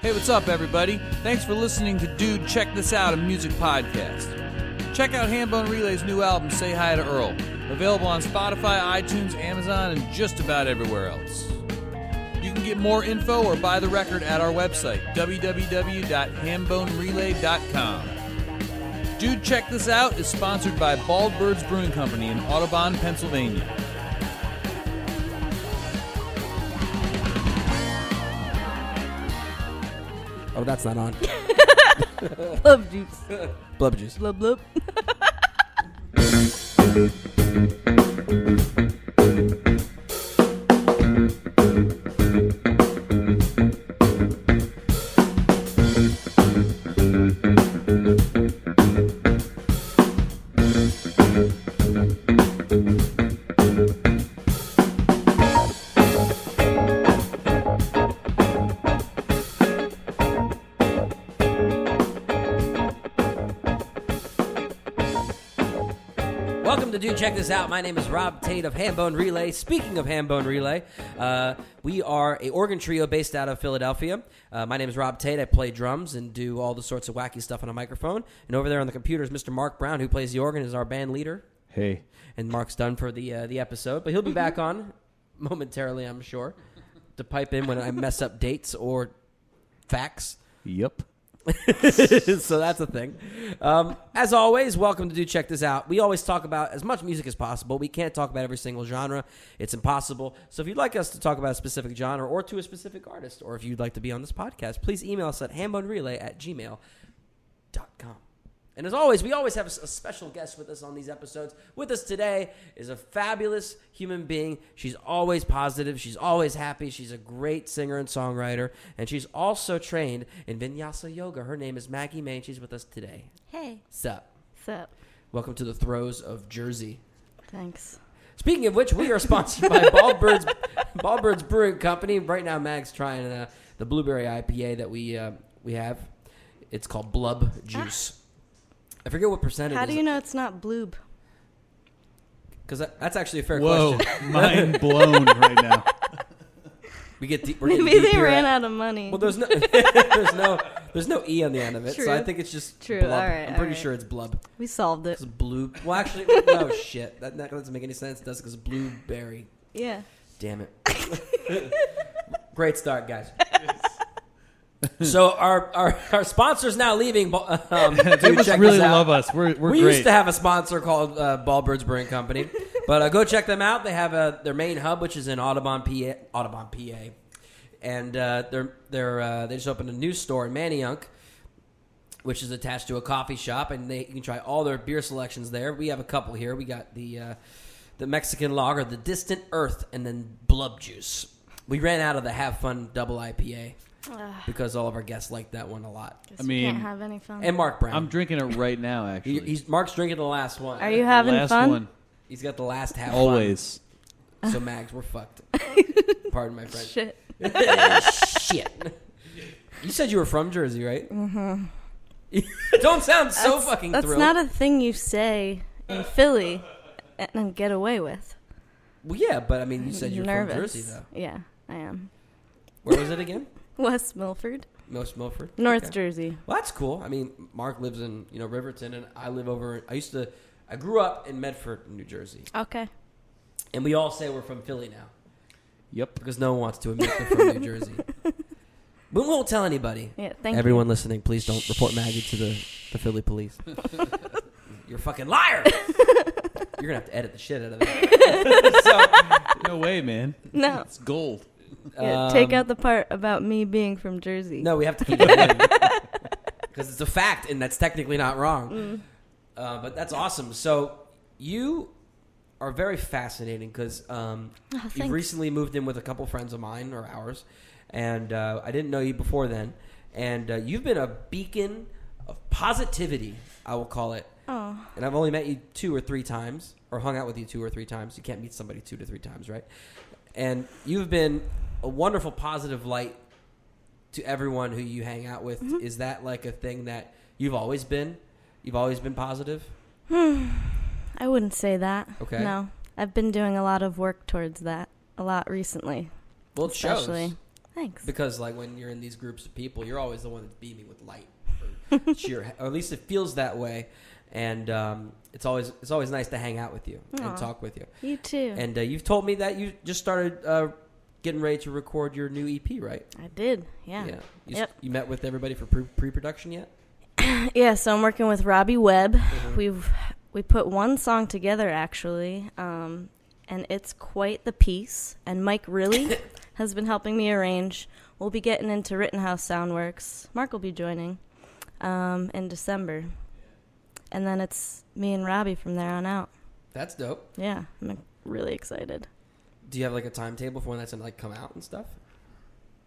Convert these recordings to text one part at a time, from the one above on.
Hey, what's up, everybody? Thanks for listening to Dude Check This Out, a music podcast. Check out Hambone Relay's new album, Say Hi to Earl. Available on Spotify, iTunes, Amazon, and just about everywhere else. You can get more info or buy the record at our website, www.hambonerelay.com. Dude Check This Out is sponsored by Bald Birds Brewing Company in Audubon, Pennsylvania. That's not on. Love juice. Blub juice. Blub blub. Check This Out. My name is Rob Tate of Hambone Relay. Speaking of Hambone Relay, uh, we are a organ trio based out of Philadelphia. Uh, my name is Rob Tate. I play drums and do all the sorts of wacky stuff on a microphone. And over there on the computer is Mr. Mark Brown, who plays the organ, is our band leader. Hey. And Mark's done for the uh, the episode, but he'll be back on momentarily, I'm sure, to pipe in when I mess up dates or facts. Yep. so that's a thing. Um, as always, welcome to Dude Check This Out. We always talk about as much music as possible. We can't talk about every single genre; it's impossible. So if you'd like us to talk about a specific genre or to a specific artist, or if you'd like to be on this podcast, please email us at hambonerelay at gmail.com. And as always, we always have a special guest with us on these episodes. With us today is a fabulous human being. She's always positive. She's always happy. She's a great singer and songwriter. And she's also trained in vinyasa yoga. Her name is Maggie Mae. She's with us today. Hey. Sup? What's up? Welcome to the throes of Jersey. Thanks. Speaking of which, we are sponsored by Baldbirds, Baldbirds Brewing Company. Right now, Mag's trying uh, the blueberry IPA that we uh, we have. It's called Blub Juice. I forget what percentage. it How is. do you know it's not bloob? Because that, that's actually a fair Whoa, question. mind blown right now. We get deep, we're getting Maybe deep they here ran at- out of money. Well, there's no, there's no, there's no e on the end of it, so I think it's just True, Blub. alright, I'm pretty alright. sure it's blub. we solved it. It's blue. Well, actually, no shit. That, that doesn't make any sense. It does because blueberry. Yeah. Damn it. Great start, guys. so our, our our sponsor's now leaving. Um, They must really love us. We're, we're we great. used to have a sponsor called uh, Baldbirds Brewing Company, but uh, go check them out. They have uh, their main hub, which is in Audubon, PA, Audubon, PA, and uh, they're they're uh, they just opened a new store in Manayunk, which is attached to a coffee shop, and they you can try all their beer selections there. We have a couple here. We got the uh, the Mexican lager, the Distant Earth, and then Blub Juice. We ran out of the Have Fun Double IPA because all of our guests liked that one a lot, I mean- can't have any fun. and Mark Brown. I'm drinking it right now, He- actually. he's Mark's drinking the last one. Are you having Last fun? one. He's got the last half. Always. Fun. So Mags, we're fucked. Pardon my French. Shit. Shit. You said you were from Jersey, right? Mm-hmm. Don't sound so That's- fucking That's thrilled. not a thing you say in Philly and then get away with. well, yeah, but I mean, you said you're Nervous. from Jersey, though. Yeah, I am. Where was it again? West Milford, Most Milford. North Okay. Jersey. Well, that's cool. I mean, Mark lives in you know Riverton, and I live over. I used to. I grew up in Medford, New Jersey, Okay. and we all say we're from Philly now Yep. because no one wants to admit they're from New Jersey. We won't tell anybody. Yeah. Thank you. Everyone listening, please don't report Maggie to the, the Philly police. You're a fucking liar. You're gonna have to edit the shit out of that. No way, man. No. It's gold. Yeah, take Um, out the part about me being from Jersey. No, we have to keep it in because it's a fact, and that's technically not wrong. Mm. Uh, but that's awesome. So you are very fascinating because um, Oh, you've recently moved in with a couple friends of mine or ours, and uh, I didn't know you before then. And uh, you've been a beacon of positivity, I will call it. Oh. And I've only met you two or three times, or hung out with you two or three times. You can't meet somebody two to three times, right? And you've been a wonderful, positive light to everyone who you hang out with. Mm-hmm. Is that like a thing that you've always been? You've always been positive? I wouldn't say that. Okay. No. I've been doing a lot of work towards that a lot recently. Well, it shows. especially. Thanks. because like when you're in these groups of people, you're always the one that's beaming with light, or cheer, or at least it feels that way. And um, it's always it's always nice to hang out with you Aw. and talk with you. You too. And uh, you've told me that you just started uh, getting ready to record your new EP, right? I did. Yeah. You, Yep. you met with everybody for pre- pre-production yet? Yeah, so I'm working with Robbie Webb. Mhm. We've we put one song together actually, um, and it's quite the piece. And Mike really has been helping me arrange. We'll be getting into Rittenhouse Soundworks. Mark will be joining um, in December, and then it's me and Robbie from there on out. That's dope. Yeah, I'm really excited. Do you have like a timetable for when that's gonna like come out and stuff?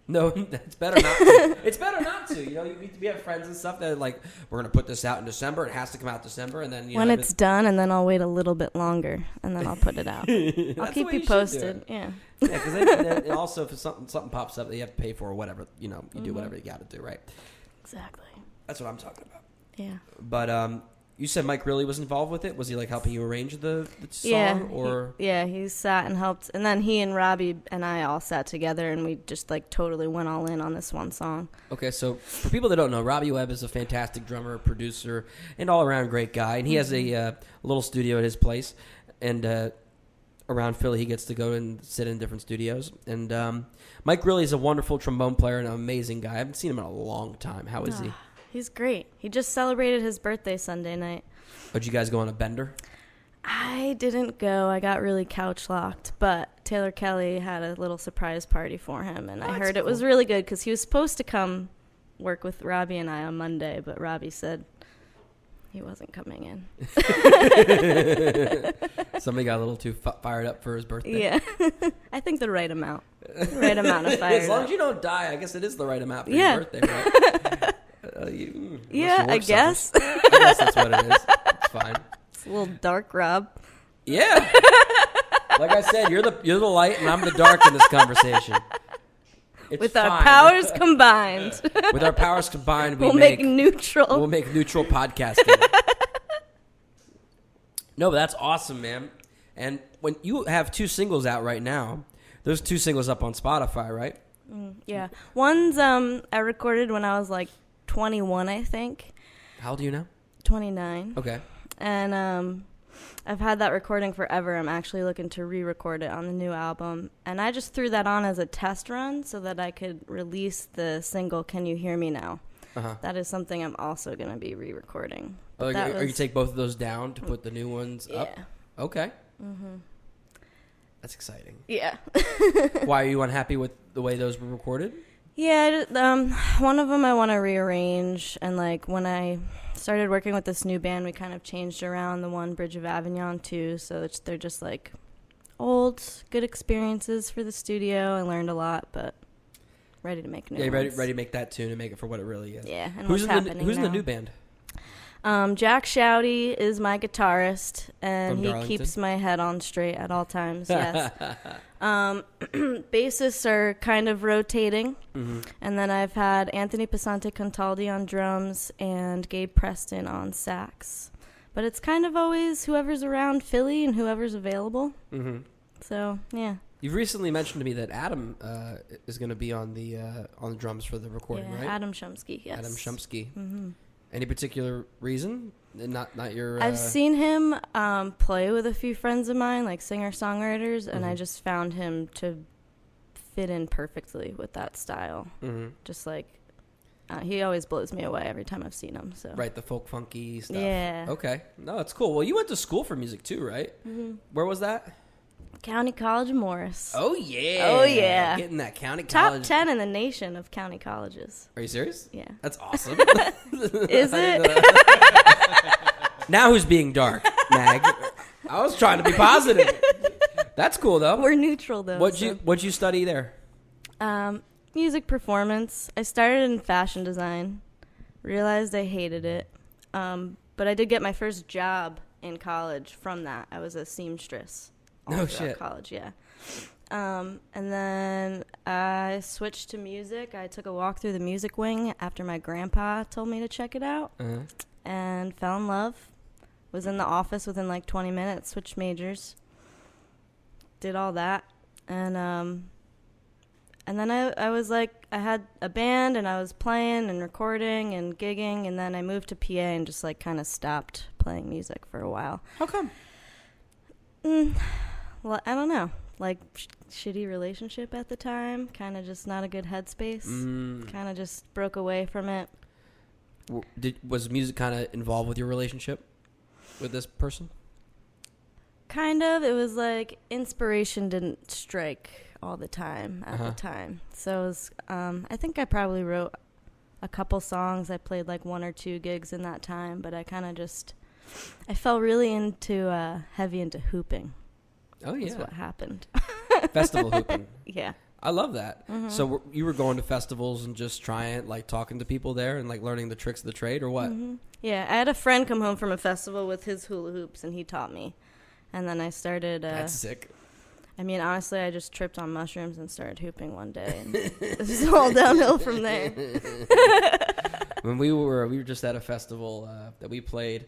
No, it's better not. to. It's better not to. You know, you, we have friends and stuff that are like, we're gonna put this out in December. It has to come out December, and then you when know, it's done, and then I'll wait a little bit longer, and then I'll put it out. I'll keep you posted. Yeah. Yeah, because then, then and also if something something pops up that you have to pay for or whatever, you know, you do Mhm. whatever you got to do, right? Exactly. That's what I'm talking about. Yeah. But um, you said Mike really was involved with it. Was he like helping you arrange the, the song, yeah, he- or yeah, he sat and helped, and then he and Robbie and I all sat together, and we just like totally went all in on this one song. Okay, so for people that don't know, Robbie Webb is a fantastic drummer, producer, and all around great guy. And he has a uh, little studio at his place, and uh, around Philly, he gets to go and sit in different studios. And um, Mike really is a wonderful trombone player and an amazing guy. I haven't seen him in a long time. How is he? He's great. He just celebrated his birthday Sunday night. Oh, did you guys go on a bender? I didn't go. I got really couch locked, but Taylor Kelly had a little surprise party for him, and Oh, I that's heard it was really good because he was supposed to come work with Robbie and I on Monday, but Robbie said he wasn't coming in. Somebody got a little too fi- fired up for his birthday. Yeah, I think the right amount, right amount of fire. as long as you don't die, I guess it is the right amount for Yeah. your birthday, right? Uh, you, yeah, I guess. I guess that's what it is. It's fine. it's a little dark, Rob. Yeah. like I said, you're the you're the light and I'm the dark in this conversation. It's With our powers combined, with our powers combined, we we'll make, make, neutral. we'll make neutral podcasting. no, but that's awesome, man. And when you have two singles out right now, there's two singles up on Spotify, right? Mm, yeah, one's um I recorded when I was like 21, I think, How old are you now? 29, Okay. and um I've had that recording forever. I'm actually looking to re-record it on the new album, and I just threw that on as a test run so that I could release the single "Can You Hear Me Now." Uh huh. That is something I'm also gonna be re-recording. Oh, But that or you take both of those down to put the new ones Yeah. up. Okay, Mm-hmm. that's exciting. Yeah. Why are you unhappy with the way those were recorded? Yeah, um, one of them I want to rearrange, and like when I started working with this new band, we kind of changed around the one Bridge of Avignon too. So it's, they're just like old, good experiences for the studio. I learned a lot, but ready to make new. yeah, ready ones. ready to make that tune and make it for what it really is. Yeah, and who's what's in the happening Who's in the new band? Um, Jack Shouty is my guitarist, and From he Darlington? keeps my head on straight at all times. Yes. um, bassists are kind of rotating. hmm And then I've had Anthony Pasante Contaldi on drums and Gabe Preston on sax. But it's kind of always whoever's around Philly and whoever's available. hmm So yeah, You've recently mentioned to me that Adam uh, is going to be on the uh, on the drums for the recording, yeah. right? Adam Shumsky. Yes. Adam Shumsky. hmm Any particular reason? Not not your. Uh, I've seen him um, play with a few friends of mine, like singer songwriters, and I Mhm. just found him to fit in perfectly with that style. hmm Just like uh, he always blows me away every time I've seen him. So Right, the folk funky stuff. Yeah. Okay. No, it's cool. Well, you went to school for music too, right? Mhm. Where was that? County College of Morris. Oh yeah. Oh, yeah. Getting that county Top college. 10 in the nation of county colleges. Are you serious? Yeah. That's awesome. Is it? now who's being dark, Mag? I was trying to be positive. That's cool though. We're neutral though. What'd so- you What'd you study there? Um, music performance. I started in fashion design. Realized I hated it. Um, but I did get my first job in college from that. I was a seamstress. All No throughout shit. College, yeah. Um, and then I switched to music. I took a walk through the music wing after my grandpa told me to check it out. Uh-huh. and fell in love. Was in the office within like 20 minutes, switched majors, did all that, and um, and then I, I was like, I had a band and I was playing and recording and gigging, and then I moved to PA and just like kind of stopped playing music for a while. How come? Mm, well, I don't know. Like sh- shitty relationship at the time, kind of just not a good headspace. Mm, Kind of just broke away from it. w- did, was music kind of involved with your relationship with this person? Kind of. It was like inspiration didn't strike all the time at Uh-huh. the time. So it was, um, I think I probably wrote a couple songs. I played like one or two gigs in that time, but I kind of just, I fell really into, uh, heavy into hooping. Oh yeah. That's what happened. festival hooping. yeah. I love that. Mhm. So you were going to festivals and just trying, like talking to people there and like learning the tricks of the trade, or what? Mhm. Yeah, I had a friend come home from a festival with his hula hoops, and he taught me. And then I started. Uh, That's sick. I mean, honestly, I just tripped on mushrooms and started hooping one day, and it was all downhill from there. when we were we were just at a festival uh, that we played.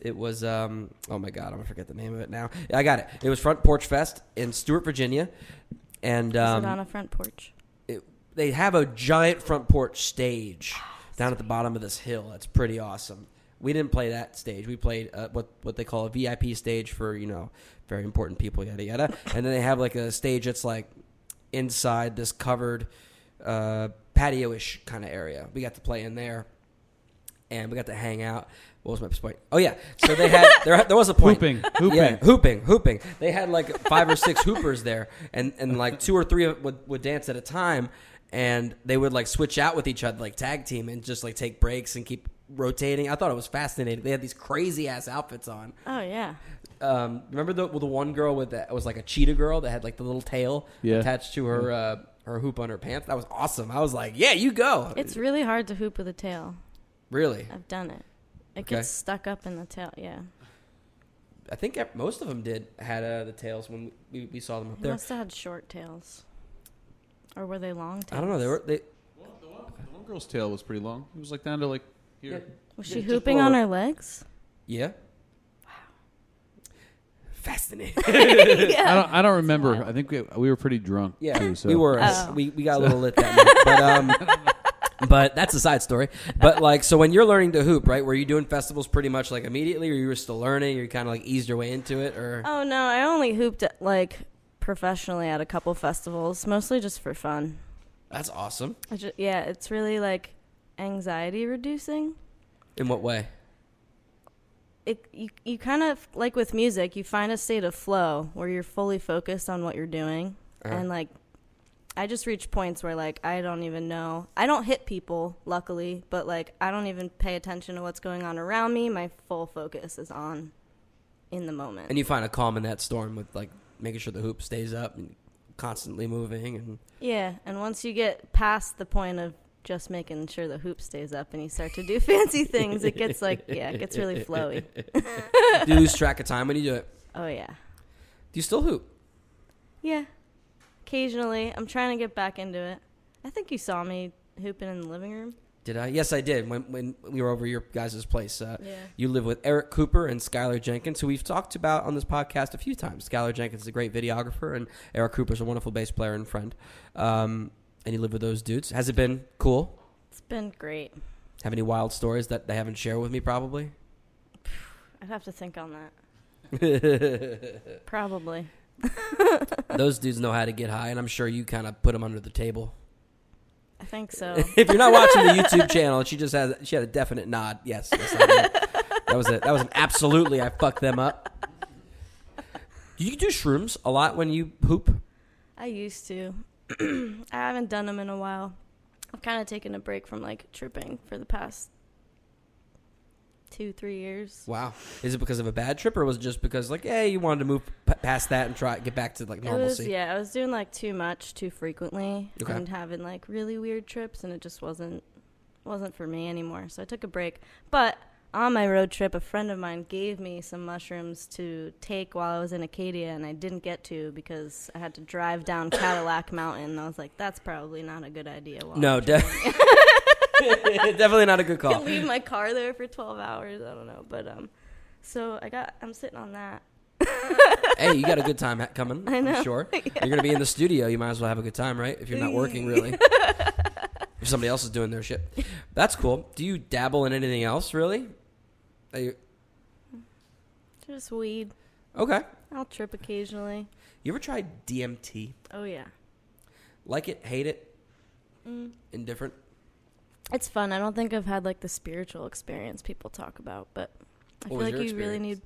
It was um oh my god I'm gonna forget the name of it now. I got it. It was Front Porch Fest in Stuart, Virginia, and um, it on a front porch? they have a giant front porch stage down at the bottom of this hill. That's pretty awesome. We didn't play that stage. We played uh, what what they call a VIP stage for you know very important people, yada yada. and then they have like a stage that's like inside this covered uh, patio-ish kind of area. We got to play in there, and we got to hang out. What was my point? Oh yeah, so they had there there was a point. Hooping, hooping. Yeah, hooping, hooping. They had like five or six hoopers there, and and like two or three would would dance at a time, and they would like switch out with each other, like tag team, and just like take breaks and keep rotating. I thought it was fascinating. They had these crazy ass outfits on. Oh yeah. Um, remember the the one girl with that was like a cheetah girl that had like the little tail Yeah. attached to her uh, her hoop on her pants. That was awesome. I was like, yeah, you go. It's really hard to hoop with a tail. really. I've done it. It Okay. gets stuck up in the tail. Yeah. I think most of them did had uh, the tails when we, we saw them up He there. must have had short tails. Or were they long tails? I don't know. They were they. Well, the one, the one girl's tail was pretty long. It was like down to like here. Yeah. Was she just hooping on her legs? Yeah. Wow. Fascinating. I don't. I don't remember. I think we, we were pretty drunk. Yeah, too, so. we were. Oh. We we got a little lit that night, but um, but that's a side story. But like, so when you're learning to hoop, right? Were you doing festivals pretty much like immediately, or you were still learning? Or you kind of like eased your way into it, or Oh no, I only hooped at, like professionally at a couple festivals, mostly just for fun. that's awesome. I ju- yeah, it's really like anxiety reducing. In what way? It you you kind of like with music, you find a state of flow where you're fully focused on what you're doing, Uh-huh. and like I just reach points where like I don't even know. I don't hit people, luckily, but like I don't even pay attention to what's going on around me. My full focus is on in the moment. And you find a calm in that storm with like making sure the hoop stays up and constantly moving, and Yeah, and once you get past the point of just making sure the hoop stays up and you start to do fancy things, it gets like yeah, it gets really flowy. do you lose track of time when you do it? Oh yeah. Do you still hoop? Yeah. Occasionally, I'm trying to get back into it. I think you saw me hooping in the living room. Did I? Yes, I did. When when we were over your guys' place, uh, Yeah. You live with Eric Cooper and Skylar Jenkins, who we've talked about on this podcast a few times. Skylar Jenkins is a great videographer, and Eric Cooper's a wonderful bass player and friend. Um, and you live with those dudes. Has it been cool? It's been great. Have any wild stories that they haven't shared with me? Probably. I'd have to think on that. those dudes know how to get high, and I'm sure you kind of put them under the table. I think so. if you're not watching the YouTube channel, she just has she had a definite nod. Yes, yes that was it. That was an absolutely. I fucked them up. Do you do shrooms a lot when you hoop? I used to. I haven't done them in a while. I've kind of taken a break from like tripping for the past two, three years. Wow. Is it because of a bad trip, or was it just because like, hey, you wanted to move p- past that and try get back to like It was normalcy? yeah, I was doing like too much too frequently Okay. and having like really weird trips and it just wasn't wasn't for me anymore. So I took a break. But on my road trip, a friend of mine gave me some mushrooms to take while I was in Acadia and I didn't get to because I had to drive down Cadillac Mountain. And I was like, that's probably not a good idea. While No, de- definitely not a good can call. leave my car there for 12 hours. I don't know, but um, so I got I'm sitting on that. hey, you got a good time coming. I know. I'm sure. You're going to be in the studio. You might as well have a good time, right? If you're not working, really. if somebody else is doing their shit. That's cool. Do you dabble in anything else, really? Are you- Just weed. okay. I'll trip occasionally. You ever tried DMT? Oh yeah. Like it? Hate it? Mm. Indifferent? It's fun. I don't think I've had like the spiritual experience people talk about, but I feel like you really need.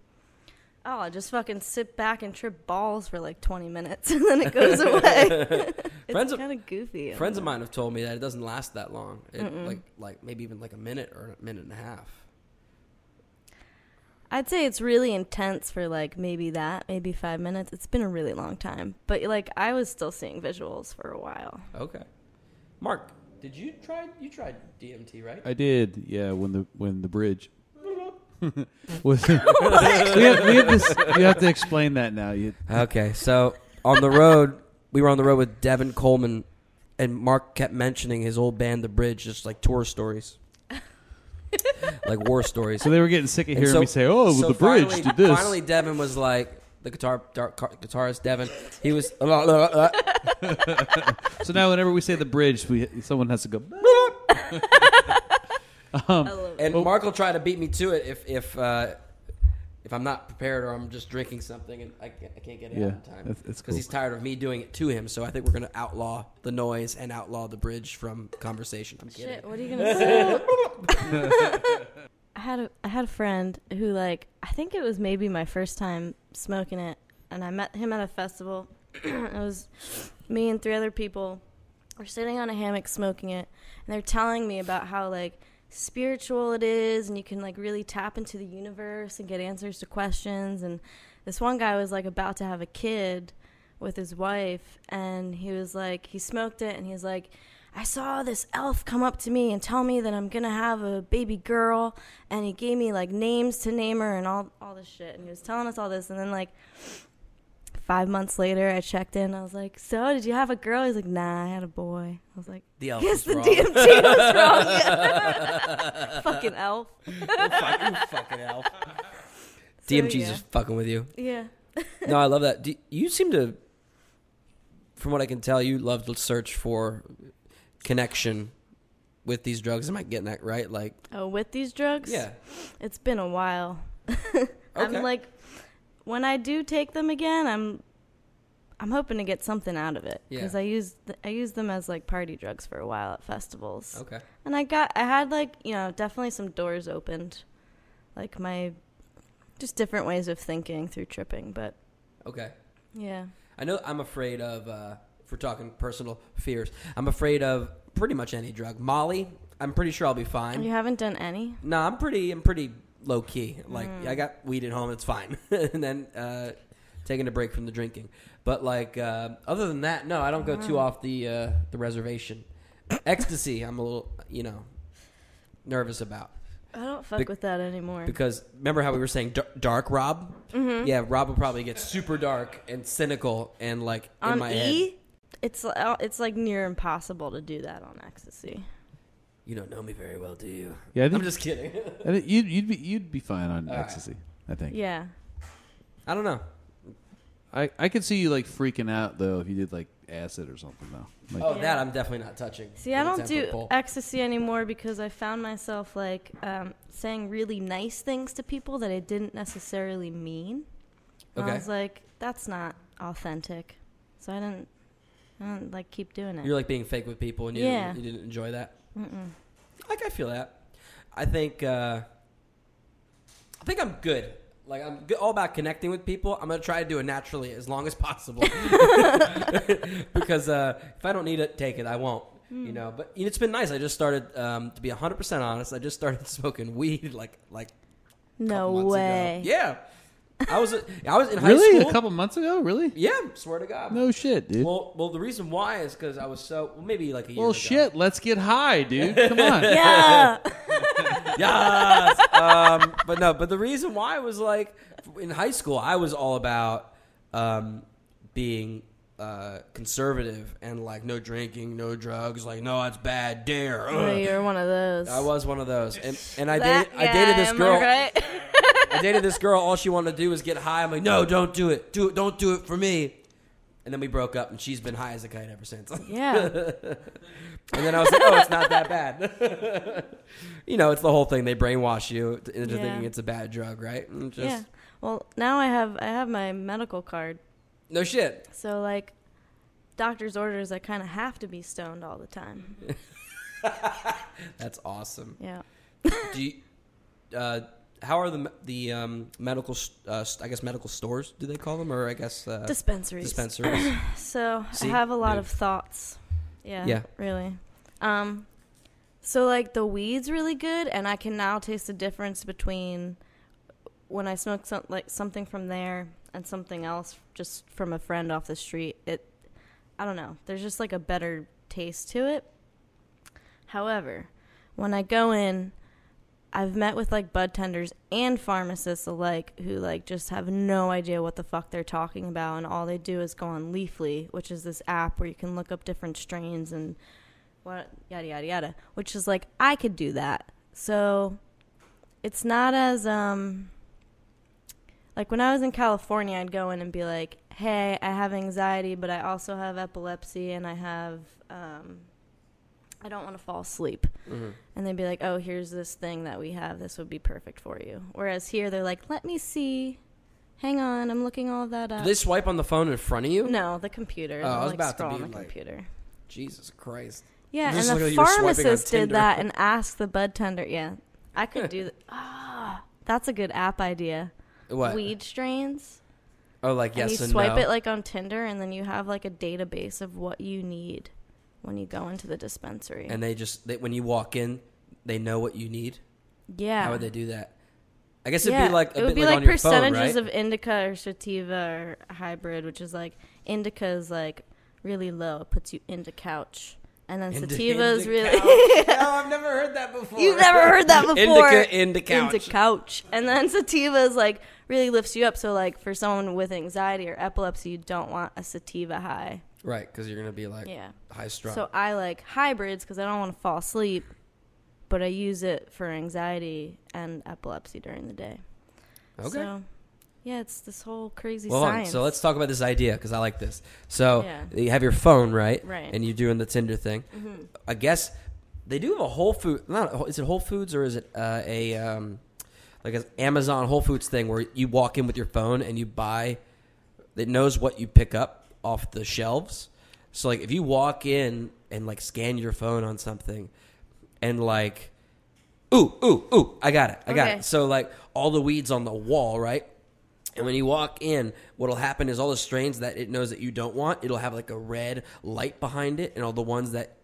Oh, I just fucking sit back and trip balls for like 20 minutes and then it goes away. Friends it's kind of goofy. Friends of mine have told me that it doesn't last that long. It, Mm-mm. like, like maybe even like a minute or a minute and a half. I'd say it's really intense for like maybe that, maybe five minutes. It's been a really long time, but like I was still seeing visuals for a while. Okay. Mark, did you try? You tried DMT, right? I did, yeah. When the when the bridge. was, we, have, we have this. You have to explain that now. You, Okay, so on the road, we were on the road with Devin Coleman, and Mark kept mentioning his old band, The Bridge, just like tour stories, like war stories. so they were getting sick of And hearing so- me say, "Oh, so the bridge finally, did this." Finally, Devin was like the guitar dar- car- guitarist. Devin, he was. so now, whenever we say the bridge, we someone has to go. I love it. and Oh. Mark will try to beat me to it if if uh, if I'm not prepared or I'm just drinking something and I can't, I can't get it Yeah, out in time that's- that's because cool. he's tired of me doing it to him. So I think we're gonna outlaw the noise and outlaw the bridge from conversation. I'm kidding. Shit, what are you gonna say? I had a I had a friend who like I think it was maybe my first time smoking it, and I met him at a festival. it was me and three other people. We're sitting on a hammock smoking it, and they're telling me about how like spiritual it is, and you can like really tap into the universe and get answers to questions. And this one guy was like about to have a kid with his wife, and he was like he smoked it, and he's like. I saw this elf come up to me and tell me that I'm gonna have a baby girl, and he gave me like names to name her and all all this shit, and he was telling us all this, and then like five months later, I checked in, I was like, "So, did you have a girl?" He's like, "Nah, I had a boy." I was like, The elf "Yes, the wrong. DMT was wrong." Fucking elf. You fuck- you fucking elf. So, DMT's yeah. just fucking with you. Yeah. No, I love that. Do, you seem to, from what I can tell, you love to search for connection with these drugs. Am I getting that right? Like, Oh, with these drugs? yeah. It's been a while. Okay. I'm like, when I do take them again, I'm, I'm hoping to get something out of it because Yeah. I use I use them as like party drugs for a while at festivals, Okay. and I got I had like you know definitely some doors opened, like my, just different ways of thinking through tripping, but Okay. yeah, I know I'm afraid of, uh, we're talking personal fears, I'm afraid of pretty much any drug. Molly, I'm pretty sure I'll be fine. you haven't done any. No, I'm pretty. I'm pretty low key. Like Mm. I got weed at home. It's fine. and then uh, taking a break from the drinking. But like uh, other than that, no, I don't go too off the uh, the reservation. Ecstasy, I'm a little you know nervous about I don't fuck Bec- with that anymore. because remember how we were saying dar- dark Rob? Mhm. Yeah, Rob will probably get super dark and cynical and like in my E, head. It's uh, it's like near impossible to do that on ecstasy. You don't know me very well, do you? Yeah, I think, I'm just kidding. I think you'd you'd be you'd be fine on All right. ecstasy. I think. Yeah. I don't know. I I could see you like freaking out though if you did like acid or something though. Like, Oh, Yeah. that I'm definitely not touching. See, I don't do pole. ecstasy anymore because I found myself like um, saying really nice things to people that I didn't necessarily mean. And Okay. I was like, that's not authentic. So I didn't, I like keep doing it. You're like being fake with people, and you, Yeah. didn't, you didn't enjoy that. Mm-mm. Like I feel that. I think. Uh, I think I'm good. Like I'm good, all about connecting with people. I'm gonna try to do it naturally as long as possible. because uh, if I don't need it, take it. I won't. Hmm. You know. But you know, it's been nice. I just started. Um, to be 100 percent honest, I just started smoking weed like like No way. Ago. Yeah. I was I was in high really? school. A couple months ago? Really? Yeah, swear to God. No shit, dude. Well, Well, well, the reason why is because I was so well, maybe like a year. ago. shit. Let's get high, dude. Come on. Yeah. yes. um, but no, but the reason why was like in high school, I was all about um, being uh, conservative and like no drinking, no drugs. Like, no, that's bad. Dare. Oh, Ugh. you're one of those. I was one of those, and and I That dated I dated this girl. right? I dated this girl. All she wanted to do was get high. I'm like, no, don't do it. Do it. Don't do it for me. And then we broke up, and she's been high as a kite ever since. Yeah. and then I was like, oh, it's not that bad. you know, it's the whole thing. They brainwash you into Yeah. thinking it's a bad drug, right? And just, yeah. Well, now I have I have my medical card. No shit. So like doctor's orders I kind of have to be stoned all the time. That's awesome. Yeah. Do you, uh, how are the the um, medical uh, I guess medical stores do they call them or I guess uh, Dispensaries. dispensaries? So See? I have a lot Yeah. of thoughts. Yeah. Yeah. Really. Um so like the weed's really good and I can now taste the difference between when I smoke some, like something from there and something else just from a friend off the street. It I don't know. There's just like a better taste to it. However, when I go in I've met with like bud tenders and pharmacists alike who like just have no idea what the fuck they're talking about and all they do is go on Leafly, which is this app where you can look up different strains and what yada yada yada, which is like I could do that. So it's not as um like when I was in California, I'd go in and be like, "Hey, I have anxiety, but I also have epilepsy and I have um I don't want to fall asleep." Mhm. and they'd be like, "Oh, here's this thing that we have. This would be perfect for you." Whereas here, they're like, "Let me see. Hang on, I'm looking all that Do up." they swipe on the phone in front of you? no, the computer. Oh, I was like, about to be on the like- computer. Jesus Christ. Yeah, and the you were swiping on pharmacist did that and asked the bud tender. Yeah, I could do that. Ah, that's a good app idea. What? Weed strains. Oh, like yes and you and swipe no. it like on Tinder, and then you have like a database of what you need when you go into the dispensary. and they just they, when you walk in, they know what you need. yeah, How would they do that? I guess it'd yeah, be like a it would bit be like, like, your phone, percentages right? of indica or sativa or hybrid, which is like indica is like really low, it puts you into couch, and then sativa is really. no, I've never heard that before. You've never heard that before. Indica into couch. Into couch, and then sativa is like really lifts you up. So like for someone with anxiety or epilepsy, you don't want a sativa high. Right, because you're gonna be like Yeah. high strung. So I like hybrids because I don't want to fall asleep, but I use it for anxiety and epilepsy during the day. okay. So, yeah, it's this whole crazy well, hold on. so let's talk about this idea because I like this. So Yeah. you have your phone, right? Right. And you're doing the Tinder thing. Mhm. I guess they do have a Whole Food. Not a- is it Whole Foods or is it uh, a um, like an Amazon Whole Foods thing where you walk in with your phone and you buy. It knows what you pick up off the shelves. So like if you walk in and like scan your phone on something, and like, ooh ooh ooh, I got it, I got Okay. it. So like all the weeds on the wall, right? And when you walk in, what'll happen is all the strains that it knows that you don't want, it'll have like a red light behind it, and all the ones that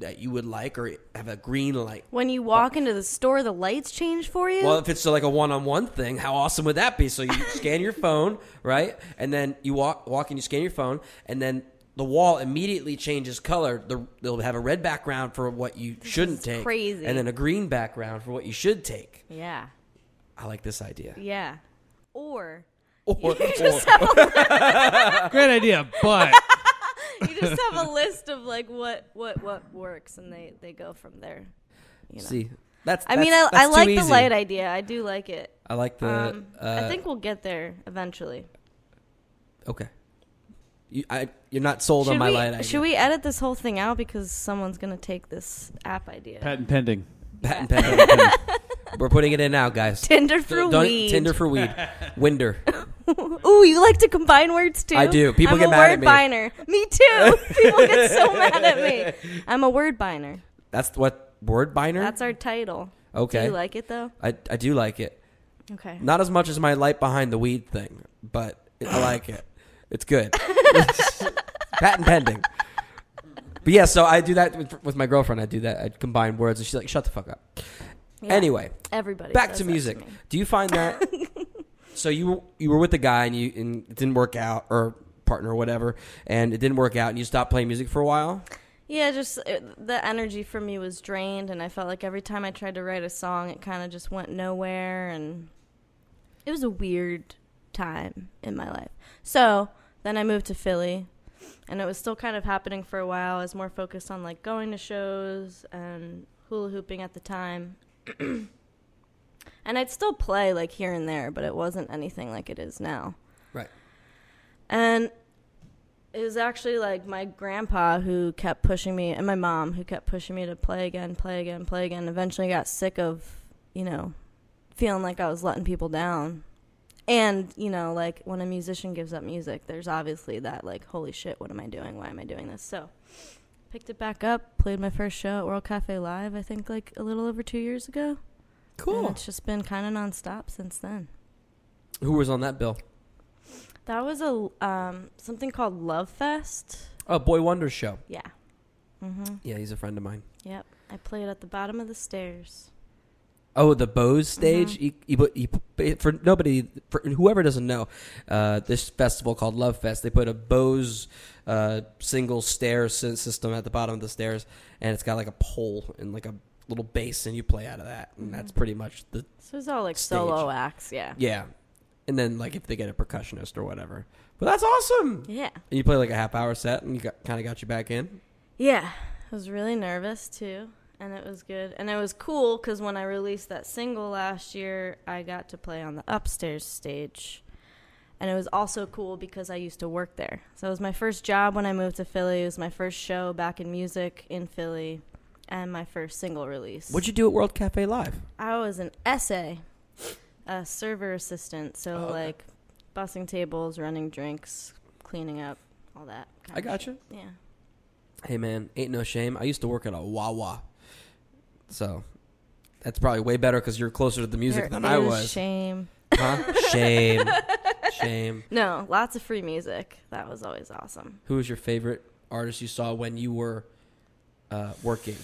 that you would like or have a green light. When you walk into the store, the lights change for you. Well, if it's like a one-on-one thing, how awesome would that be? So you scan your phone, right, and then you walk walk and you scan your phone, and then the wall immediately changes color. The, they'll have a red background for what you shouldn't is take, crazy. and then a green background for what you should take. yeah, I like this idea. yeah. Or Or, or- Great idea, but you just have a list of like what what what works, and they they go from there. You know. see, that's. I mean, I, I that's too like the light idea. I do like it. I like the. Um, uh, I think we'll get there eventually. Okay. You, I, you're not sold Should on my we, light idea. should we edit this whole thing out because someone's gonna take this app idea? patent pending. Patent pending. We're putting it in now, guys. Tinder for Don't- weed. Tinder for weed. Winder. Ooh, you like to combine words too? I do. People I'm get a mad word at me. biner. Me too. People get so mad at me. I'm a word biner. That's what word binder. That's our title. okay. Do you like it though? I I do like it. Okay. Not as much as my light behind the weed thing, but I like it. It's good. Patent pending. But yeah, so I do that with, with my girlfriend. I do that. I combine words, and she's like, "Shut the fuck up." Yeah. Anyway, everybody. back to music. me. Do you find that? So you you were with a guy and you and it didn't work out, or partner or whatever, and it didn't work out, and you stopped playing music for a while. Yeah, just it, the energy from me was drained, and I felt like every time I tried to write a song, it kind of just went nowhere, and it was a weird time in my life. So then I moved to Philly, and it was still kind of happening for a while. I was more focused on like going to shows and hula hooping at the time. And I'd still play like here and there, but it wasn't anything like it is now. Right. And it was actually like my grandpa who kept pushing me and my mom who kept pushing me to play again, play again, play again. Eventually got sick of, you know, feeling like I was letting people down. And, you know, like when a musician gives up music, there's obviously that like, holy shit, what am I doing? Why am I doing this? So picked it back up, played my first show at World Cafe Live, I think like a little over two years ago. And Cool. it's just been kind of nonstop since then. Who was on that bill? That was a um, something called Love Fest. Oh, Boy Wonder show. Yeah. Mm-hmm. Yeah, he's a friend of mine. Yep. I played at the bottom of the stairs. Oh, the Bose stage. Mhm. He- he put- he for nobody, for whoever doesn't know, uh, this festival called Love Fest. They put a Bose uh, single stair system at the bottom of the stairs, and it's got like a pole and like a little bass, and you play out of that, and that's Mhm. pretty much the So it was all like Stage. solo acts. Yeah. yeah. And then like if they get a percussionist or whatever, but that's awesome. Yeah. And you play like a half hour set, and you kind of got you back in. Yeah. I was really nervous too. And it was good. And it was cool because when I released that single last year, I got to play on the upstairs stage. And it was also cool because I used to work there. So it was my first job when I moved to Philly. It was my first show back in music in Philly and my first single release. What'd you do at World Cafe Live? I was an essay, a server assistant. So Oh, okay. like bussing tables, running drinks, cleaning up, all that. kind I of got you. Yeah. Hey man, ain't no shame. I used to work at a Wawa, so that's probably way better because you're closer to the music There than I was. Shame. Huh? Shame, shame. No, lots of free music. That was always awesome. Who was your favorite artist you saw when you were uh, working?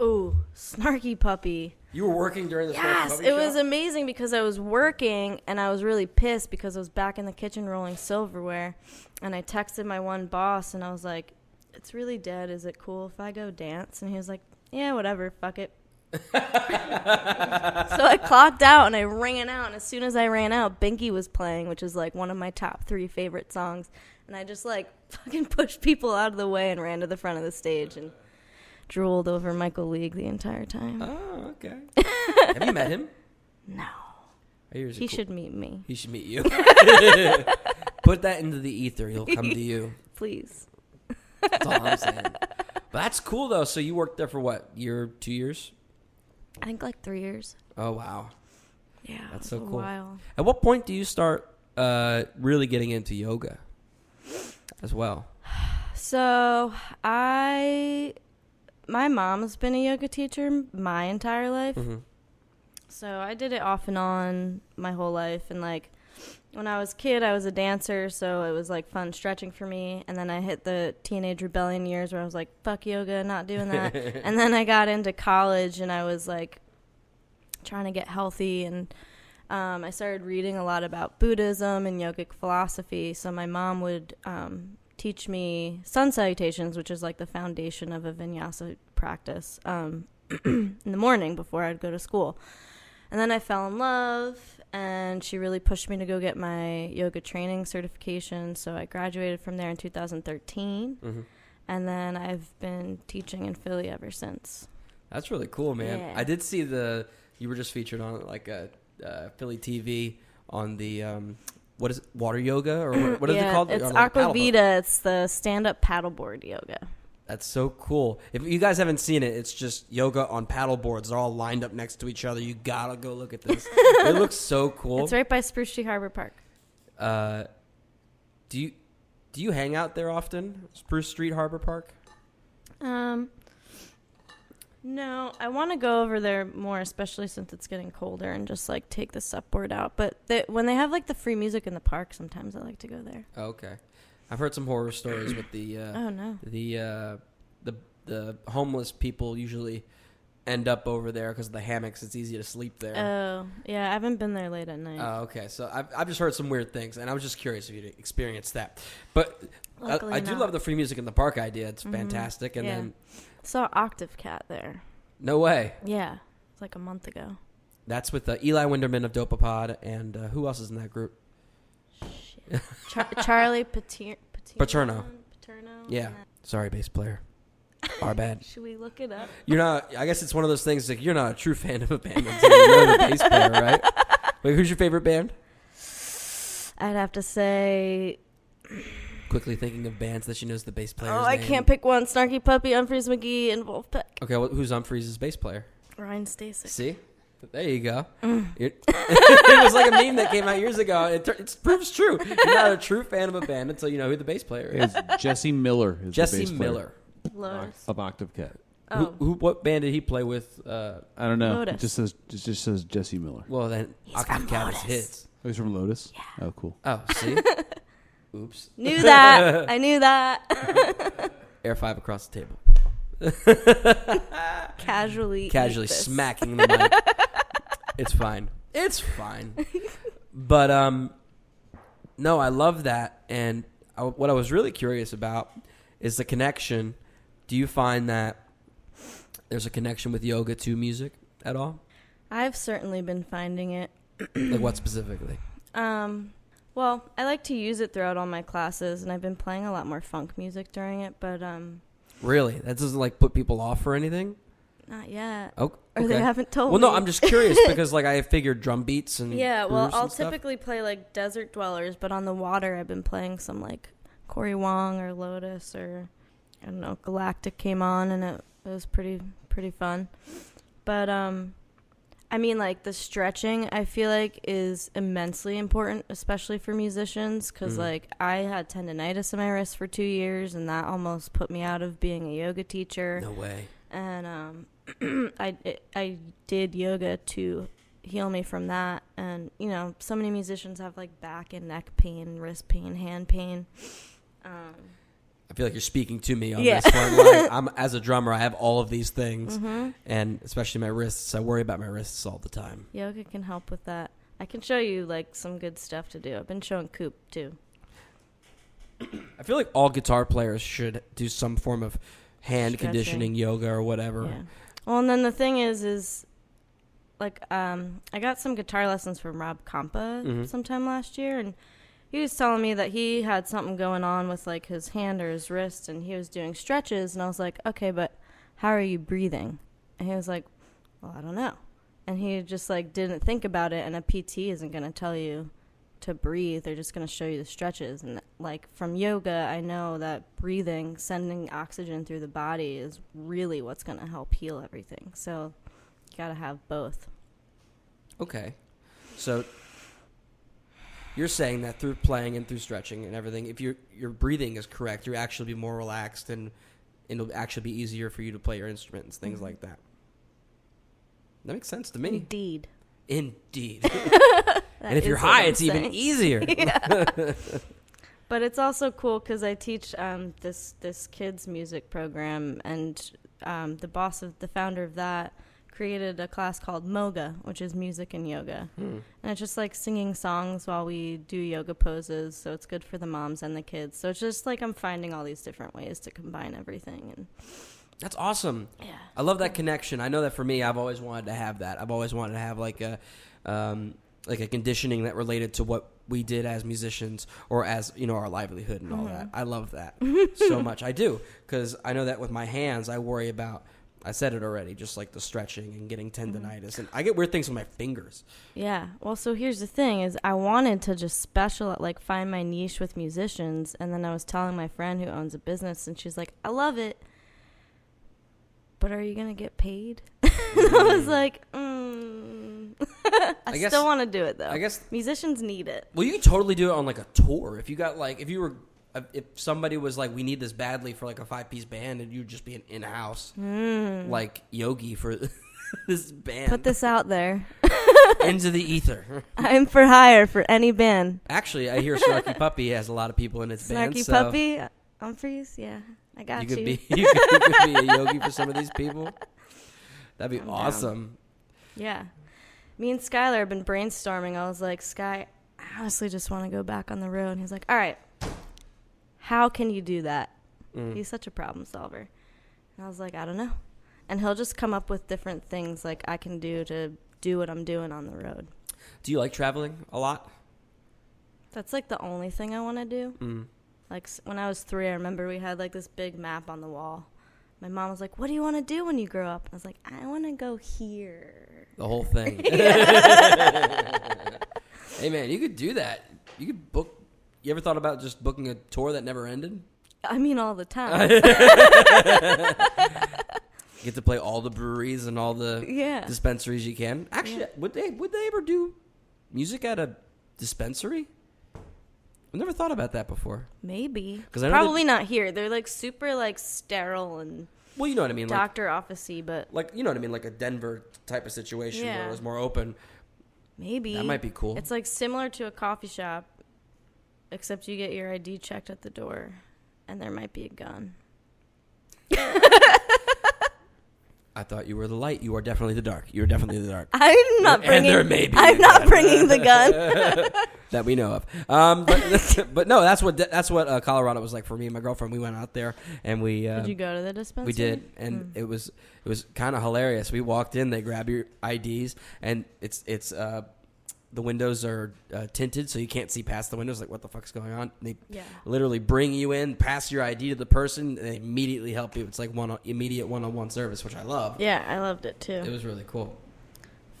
Ooh, Snarky Puppy. You were working during the Yes, it was amazing because I was working and I was really pissed because I was back in the kitchen rolling silverware, and I texted my one boss and I was like, "It's really dead. Is it cool if I go dance?" And he was like, "Yeah, whatever. Fuck it." so I clocked out and I ran out, and as soon as I ran out, Binky was playing, which is like one of my top three favorite songs, and I just like fucking pushed people out of the way and ran to the front of the stage and drooled over Michael League the entire time. Oh, okay. Have you met him? No. I hear he's He cool- should meet me, He should meet you. Put that into the ether. He'll come to you. please. That's all I'm saying. But that's cool though. So you worked there for what year? Two years? I think like three years. Oh wow. Yeah, That's so cool. while. At what point do you start uh, really getting into yoga as well? So I, my mom's been a yoga teacher my entire life. Mm-hmm. So I did it off and on my whole life, and like when I was a kid, I was a dancer, so it was like fun stretching for me. And then I hit the teenage rebellion years where I was like, "Fuck yoga, not doing that." and then I got into college, and I was like trying to get healthy, and um, I started reading a lot about Buddhism and yogic philosophy. So my mom would um, teach me sun salutations, which is like the foundation of a vinyasa practice, um, in the morning before I'd go to school. And then I fell in love, and she really pushed me to go get my yoga training certification. So I graduated from there in 2013, Mm-hmm. and then I've been teaching in Philly ever since. That's really cool, man. Yeah. I did see the you were just featured on like a uh, Philly TV on the um, what is it, water yoga or what, what is yeah, it called? It's On the paddle boat. Aqua Vida. It's the stand-up paddleboard yoga. That's so cool. If you guys haven't seen it, it's just yoga on paddle boards. They're all lined up next to each other. You gotta go look at this. it looks so cool. It's right by Spruce Street Harbor Park. Uh, do you do you hang out there often? Spruce Street Harbor Park. Um, no, I want to go over there more, especially since it's getting colder, and just like take the supboard out. But they, when they have like the free music in the park, sometimes I like to go there. Oh, okay, I've heard some horror stories with the uh, Oh no, the uh, the the homeless people usually end up over there because of the hammocks. It's easy to sleep there. oh yeah, I haven't been there late at night. Oh, okay. So I've, I've just heard some weird things, and I was just curious if you'd experienced that. But I, I do not. love the free music in the park idea. It's Mhm. fantastic. And Yeah. then, Saw Octave Cat there. no way. Yeah, it's like a month ago. That's with uh, Eli Winderman of Dopapod, and uh, who else is in that group? Shit. Char- Charlie Pater- Patierno. Patierno. Yeah. Sorry, bass player. Our bad. Should we look it up? You're not. I guess it's one of those things. Like you're not a true fan of a band until you know the bass player, right? Wait, who's your favorite band? I'd have to say. Quickly thinking of bands that she knows the bass player. Oh, I can't pick one. Snarky Puppy, Umphrey's McGee, and Wolfpack. Okay, well, who's Umphrey's bass player? Ryan Stasik. See, there you go. Mm. It, it was like a meme that came out years ago. It, tur- it proves true. You're not a true fan of a band until you know who the bass player is. Jesse Miller. Is the Jesse bass Miller. Lotus. of Octave Cat. Oh, Who, who? What band did he play with? Uh, I don't know. Lotus. It just says it just says Jesse Miller. well, then Octave Cat is his. Oh, he's from Lotus. Yeah. Oh, cool. Oh, see. Oops. knew that. I knew that. Air five across the table. Casually. casually smacking the mic. it's fine. It's fine. But um, no, I love that. And I, what I was really curious about is the connection. Do you find that there's a connection with yoga to music at all? I've certainly been finding it. like what specifically? Um, well, I like to use it throughout all my classes, and I've been playing a lot more funk music during it, but um, Really, that doesn't like put people off or anything. not yet. Oh, Or they haven't told me. Well, me. no, I'm just curious because like I figured drum beats and Yeah, well, I'll stuff. typically play like Desert Dwellers, but on the water, I've been playing some like Cory Wong or Lotus or I don't know, Galactic came on, and it, it was pretty pretty fun. But um, I mean, like the stretching, I feel like is immensely important, especially for musicians, because Mhm. like I had tendonitis in my wrist for two years, and that almost put me out of being a yoga teacher No way. and um, I it, I did yoga to heal me from that. And you know, so many musicians have like back and neck pain, wrist pain, hand pain. Um, I feel like you're speaking to me on Yeah. this one. Like, I'm as a drummer, I have all of these things, mhm. and especially my wrists. I worry about my wrists all the time. Yoga can help with that. I can show you like some good stuff to do. I've been showing Coop too. I feel like all guitar players should do some form of hand Stretching. conditioning yoga or whatever. Yeah. Well, and then the thing is, is like um, I got some guitar lessons from Rob Compa Mhm. sometime last year, and he was telling me that he had something going on with like his hand or his wrist, and he was doing stretches, and I was like, okay, but how are you breathing? And he was like, well, I don't know, and he just like didn't think about it, and a PT isn't going to tell you to breathe they're just going to show you the stretches and like from yoga i know that breathing sending oxygen through the body is really what's going to help heal everything so you got to have both Okay. So you're saying that through playing and through stretching and everything, if your your breathing is correct, you'll actually be more relaxed and it'll actually be easier for you to play your instruments, and things Mhm. like that. That makes sense to me. indeed Indeed. And if you're high, it's even saying. easier. but it's also cool because i teach um, this this kids music program and um, the boss of the founder of that created a class called moga which is music and yoga Hmm. And it's just like singing songs while we do yoga poses. So it's good for the moms and the kids. So it's just like I'm finding all these different ways to combine everything. And That's awesome. yeah. I love that connection. I know that for me, I've always wanted to have that. I've always wanted to have like a, um, like a conditioning that related to what we did as musicians or as you know our livelihood and all Mm-hmm. that. I love that so much. I do because I know that with my hands, I worry about. I said it already, just like the stretching and getting Mm-hmm. tendonitis, and I get weird things with my fingers. Yeah. Well, so here's the thing is I wanted to just special like find my niche with musicians and then I was telling my friend who owns a business and she's like, "I love it." But are you going to get paid? I was like, mm. I, I guess- still want to do it though. I guess musicians need it. Well, you could totally do it on like a tour. If you got like, if you were, if somebody was like, we need this badly for like a five piece band, and you'd just be an in house like yogi for this band. Mm. Put this out there. into the ether. I'm for hire for any band. Actually, I hear Snarky Puppy has a lot of people in its band. Snarky so puppy, Umphrey's, yeah, I got you you. could be you could, you could be a yogi for some of these people. That'd be I'm down. awesome. yeah, me and Skylar have been brainstorming. I was like, Sky, I honestly just want to go back on the road. And he's like, All right, how can you do that? Mm. He's such a problem solver. And I was like, I don't know. And he'll just come up with different things like I can do to do what I'm doing on the road. Do you like traveling a lot? That's like the only thing I want to do. Mm. Like when I was three, I remember we had like this big map on the wall, my mom was like, "What do you want to do when you grow up?" I was like, "I want to go here." The whole thing. hey man, you could do that. You could book. You ever thought about just booking a tour that never ended? I mean, all the time. Get to play all the breweries and all the yeah. dispensaries you can. Actually, Yeah. would they would they ever do music at a dispensary? I've never thought about that before. Maybe. 'Cause I know Probably not here. They're like super like sterile and Well, you know what I mean. Like, doctor officey, but like you know what I mean, like a Denver type of situation where Yeah. it was more open. maybe That might be cool. It's like similar to a coffee shop, except you get your ID checked at the door, and there might be a gun. I thought you were the light. You are definitely the dark. You are definitely the dark I'm not And bringing. there may be I'm not gun. bringing the gun. that we know of. Um, but but no, that's what that's what uh, Colorado was like for me and my girlfriend. We went out there and we uh, Did you go to the dispensary? we did, and Mm. it was it was kind of hilarious. We walked in, they grab your IDs, and it's it's uh, the windows are uh, tinted, so you can't see past the windows. Like what the fuck's going on? They Yeah. literally bring you in, pass your ID to the person, and they immediately help you. It's like one immediate one on one service, which I love. Yeah, I loved it too. It was really cool.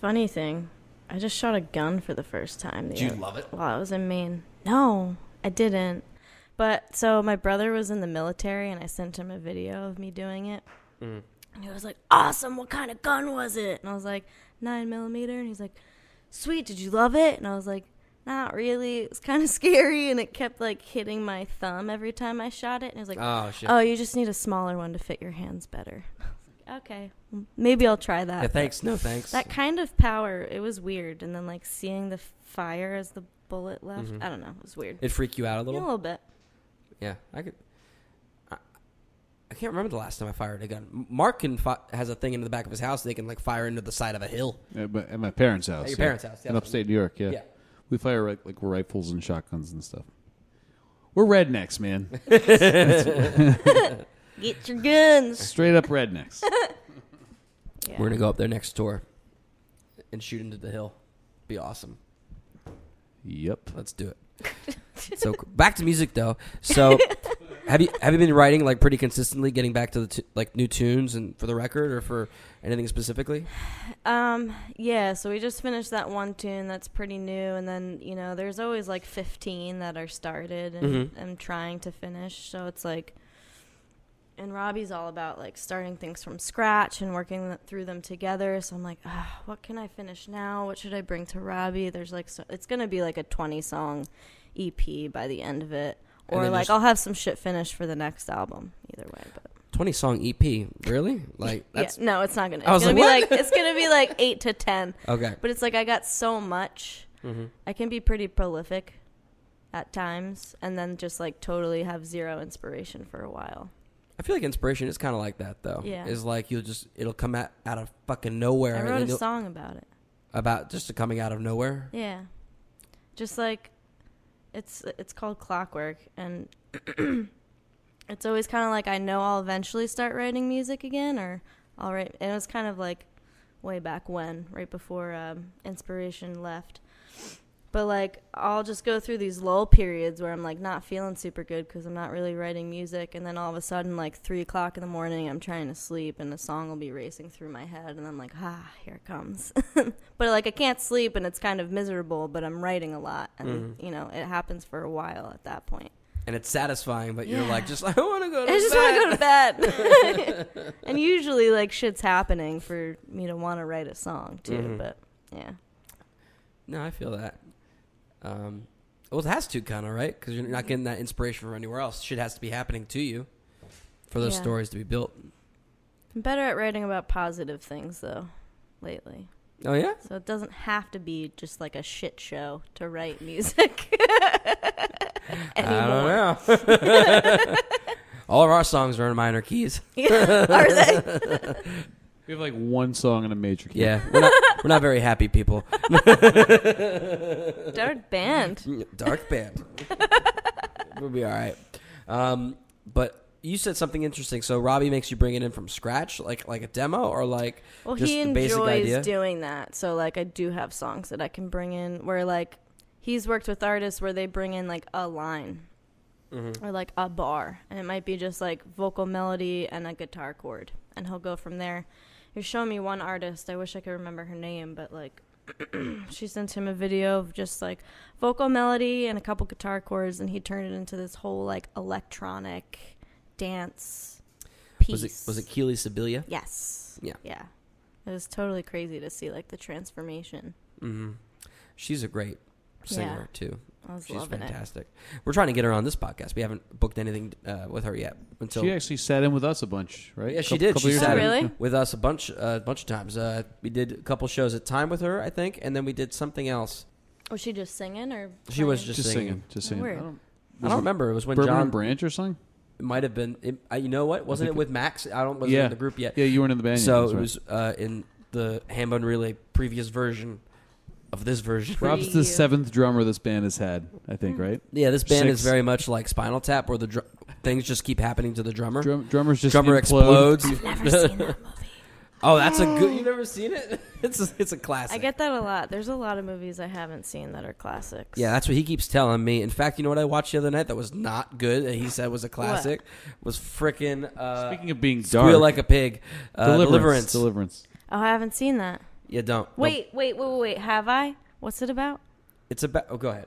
Funny thing, I just shot a gun for the first time. the Did you other- love it? While I was in Maine. No, I didn't. But so my brother was in the military, and I sent him a video of me doing it. Mm. And he was like, "Awesome! What kind of gun was it?" And I was like, nine millimeter." And he's like, "Sweet! Did you love it?" And I was like, "Not really. It was kind of scary, and it kept like hitting my thumb every time I shot it." And he was like, Oh shit! "Oh, you just need a smaller one to fit your hands better." Like, okay, maybe I'll try that. yeah, thanks. No thanks. that kind of power, it was weird. And then like seeing the fire as the bullet left, Mhm. I don't know, it was weird. it freaked you out a Yeah, a little. little bit. Yeah, I could. I, I can't remember the last time I fired a gun. Mark can fi- has a thing in the back of his house. They can like fire into the side of a hill. At my, at my parents' house. At your yeah. parents' house, yeah. In upstate New York, yeah. Yeah. We fire like, like rifles and shotguns and stuff. We're rednecks, man. Get your guns. Straight up rednecks. Yeah. We're gonna go up there next tour and shoot into the hill. Be awesome. yep. Let's do it. so back to music though. So have you have you been writing like pretty consistently, getting back to the t- like new tunes and for the record or for anything specifically? Um, yeah, so we just finished that one tune that's pretty new, and then, you know, there's always like 15 that are started and Mhm. I'm trying to finish. So it's like, and Robbie's all about like starting things from scratch and working th- through them together. So I'm like, ah, what can I finish now? What should I bring to Robbie? There's like, so, it's going to be like a 20 song EP by the end of it. Or like, just- I'll have some shit finished for the next album. Either way, but Twenty song EP, really? Like that's yeah, no, it's not gonna. I It's was gonna like, be like it's gonna be like eight to ten. okay. But it's like I got so much. hmm I can be pretty prolific at times, and then just like totally have zero inspiration for a while. I feel like inspiration is kind of like that though. Yeah. is like you'll just it'll come out out of fucking nowhere. I wrote a song about it. about just coming out of nowhere. Yeah, just like it's it's called Clockwork, and it's always kind of like I know I'll eventually start writing music again, or I'll write. And it was kind of like way back when, right before um, inspiration left. But like I'll just go through these lull periods where I'm like not feeling super good because I'm not really writing music, and then all of a sudden, like three o'clock in the morning, I'm trying to sleep, and a song will be racing through my head, and I'm like, ah, here it comes. but like I can't sleep, and it's kind of miserable, but I'm writing a lot, and Mhm. you know it happens for a while at that point. And it's satisfying, but you're like just I want to go to bed. I just want to go to bed. and usually, like shit's happening for me to want to write a song too. Mhm. But yeah, No, I feel that. Um, well, it has to kind of right because you're not getting that inspiration from anywhere else. Shit has to be happening to you for those Yeah. stories to be built. I'm better at writing about positive things though lately. Oh yeah, So it doesn't have to be just like a shit show to write music. I don't know. All of our songs are in minor keys. Are they? We have like one song in a major key. Yeah, we're not, we're not very happy people. Dark band. Dark band. we'll be all right. Um, but you said something interesting. So Robbie makes you bring it in from scratch, like like a demo, or like Well, just he the basic enjoys idea? doing that. So like I do have songs that I can bring in where like he's worked with artists where they bring in like a line or like a bar, and it might be just like vocal melody and a guitar chord, and he'll go from there. He showed me one artist. I wish I could remember her name, but like she sent him a video of just like vocal melody and a couple guitar chords, and he turned it into this whole like electronic dance piece. Was it was it Keely Sibilia? Yes. Yeah. Yeah. It was totally crazy to see like the transformation. hmm She's a great singer too. I was She's loving it. fantastic. We're trying to get her on this podcast. We haven't booked anything uh, with her yet until She actually sat in with us a bunch, right? Yeah, she Couple- did. couple She years sat ago. Oh, really? with us a bunch, uh, a bunch of times. Uh, we did a couple shows at Time with her, I think, and then we did something else. Was she just singing or? She was playing? just Just singing. singing. Just singing. Weird. I don't, I don't remember. It was when Bourbon John and Branch or something? It might have been. It, uh, you know what? Wasn't think it with Max? I don't. Wasn't Yeah. in the group yet. Yeah, you weren't in the band. yet, so that's it right. was uh, in the Hambone Relay previous version of this version. Rob's the seventh drummer this band has had, I think, right? yeah, this band is very much like Spinal Tap, where the dr- things just keep happening to the drummer. Drum, drummers just Drummer implode. explodes. Never seen that movie. oh, that's a good. You've never seen it? It's a, it's a classic. I get that a lot. There's a lot of movies I haven't seen that are classics. Yeah, that's what he keeps telling me. In fact, you know what I watched the other night that was not good that he said was a classic was frickin' uh, Speaking of being Squeal dark, Like a Pig. Uh, Deliverance. Deliverance. Deliverance. Oh, I haven't seen that. Yeah, don't. don't. Wait, wait, wait, wait, wait. Have I? What's it about? It's about. Oh, go ahead.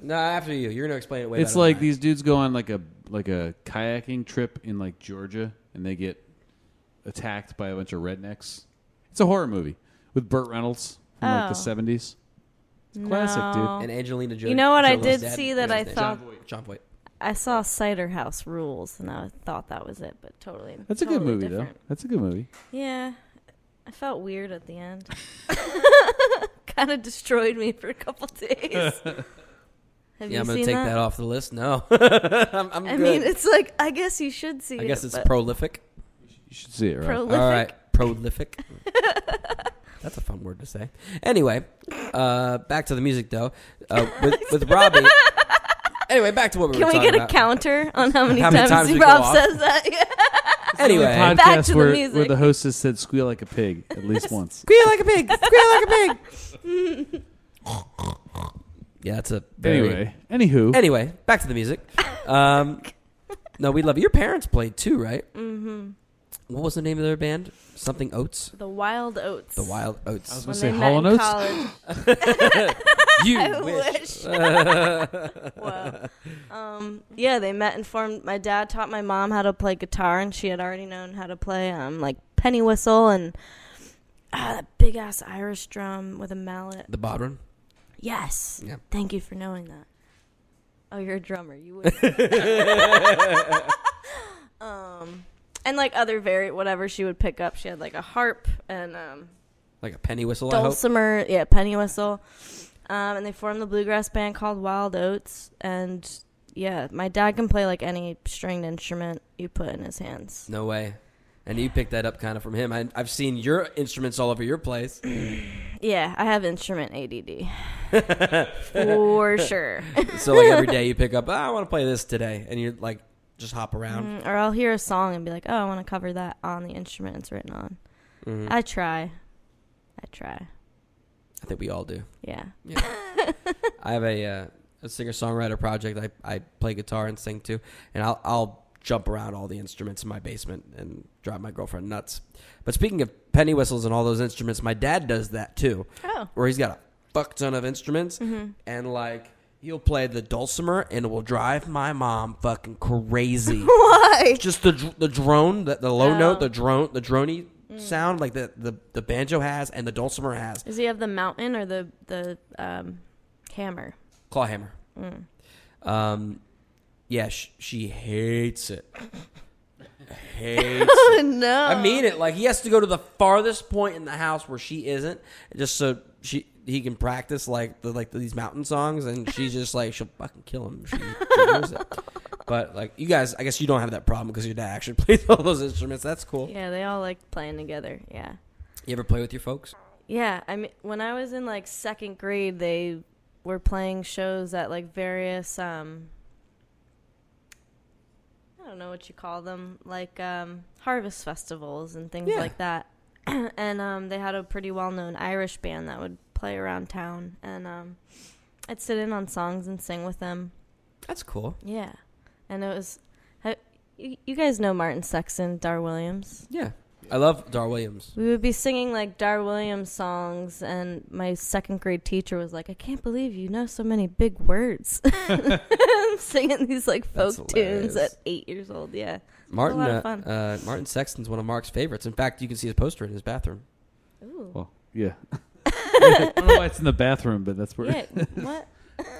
No, after you. You're gonna explain it way It's better like than I. these dudes go on like a like a kayaking trip in like Georgia, and they get attacked by a bunch of rednecks. It's a horror movie with Burt Reynolds from like Oh. the seventies. It's classic, dude. No. And Angelina Jolie. You know what I Jolie's did dad. see that I his name? thought- Jon Voight. I saw Cider House Rules, and I thought that was it, but totally. That's a good totally movie, different. though. That's a good movie. Yeah, I felt weird at the end. kind of destroyed me for a couple days. Have Yeah, you I'm gonna seen take that? that? off the list. No, I'm, I'm I good. mean, it's like I guess you should see I it. guess it's but prolific. You should see it, right? prolific. All right, prolific. That's a fun word to say. Anyway, uh, back to the music though. Uh, with, with Robbie. Anyway, back to what we were talking about. Can were we talking get a about. counter on how many How many times, times we go Rob off? says that? Yeah. Anyway, Back podcast to the where, music. where the hostess said "squeal like a pig" at least once. squeal like a pig. Squeal like a pig. yeah, that's a very, Anyway, anywho, Anyway, back to the music. Um, no, we love it. Your parents played too, right? mm-hmm. What was the name of their band? Something Oats. The Wild Oats. The Wild Oats. I Oats. was gonna they say met Hall in and Oates. you I wish. wish. Wow. Um, yeah, they met and formed. My dad taught my mom how to play guitar, and she had already known how to play um, like penny whistle and ah, that big ass Irish drum with a mallet. The Bodhrán. Yes. Yeah. Thank you for knowing that. Oh, you're a drummer. You would. um, and like other very whatever she would pick up. She had like a harp and um, Like a penny whistle, I hope. dulcimer, yeah, penny whistle. Um, and they formed the bluegrass band called Wild Oats. And yeah, my dad can play like any stringed instrument you put in his hands. No way. And you picked that up kind of from him. I, I've seen your instruments all over your place. Yeah, I have instrument ADD for sure. so like every day you pick up, "Ah, I want to play this today, and you're like just hop around. Mm, or I'll hear a song and be like, "Oh, I want to cover that on the instrument it's written on." Mhm. I try. I try. I think we all do. Yeah. I have a, uh, a singer songwriter project. I, I play guitar and sing too, and I'll I'll jump around all the instruments in my basement and drive my girlfriend nuts. But speaking of penny whistles and all those instruments, my dad does that too, Oh. where he's got a fuck ton of instruments Mm-hmm. and like. He'll play the dulcimer and it will drive my mom fucking crazy. Why? Just the dr- the drone, the, the low Oh. note, the drone, the droney Mm. sound like the, the the banjo has and the dulcimer has. Does he have the mountain or the the um, hammer? Claw hammer. Mm. Um, yeah, sh- she hates it. hates. Oh it. no! I mean it. Like he has to go to the farthest point in the house where she isn't, just so she he can practice like the like these mountain songs, and she's just like she'll fucking kill him. If she, she hears it. But like you guys, I guess you don't have that problem because your dad actually plays all those instruments. That's cool. Yeah, they all like playing together. Yeah. You ever play with your folks? Yeah, I mean, when I was in like second grade, they were playing shows at like various um I don't know what you call them, like um harvest festivals and things Yeah. like that. and um they had a pretty well-known Irish band that would play around town and um I'd sit in on songs and sing with them. That's cool. Yeah. and it was. ha- You you guys know Martin Sexton, Dar Williams. Yeah, I love Dar Williams. We would be singing like Dar Williams songs, and my second grade teacher was like, "I can't believe you know so many big words." I'm singing these like folk That's tunes hilarious. at eight years old. Yeah, Martin lot uh, of fun. uh, Martin Sexton's one of Mark's favorites. In fact, you can see his poster in his bathroom. Ooh. Well, yeah. I don't know why it's in the bathroom, but that's where. yeah. What?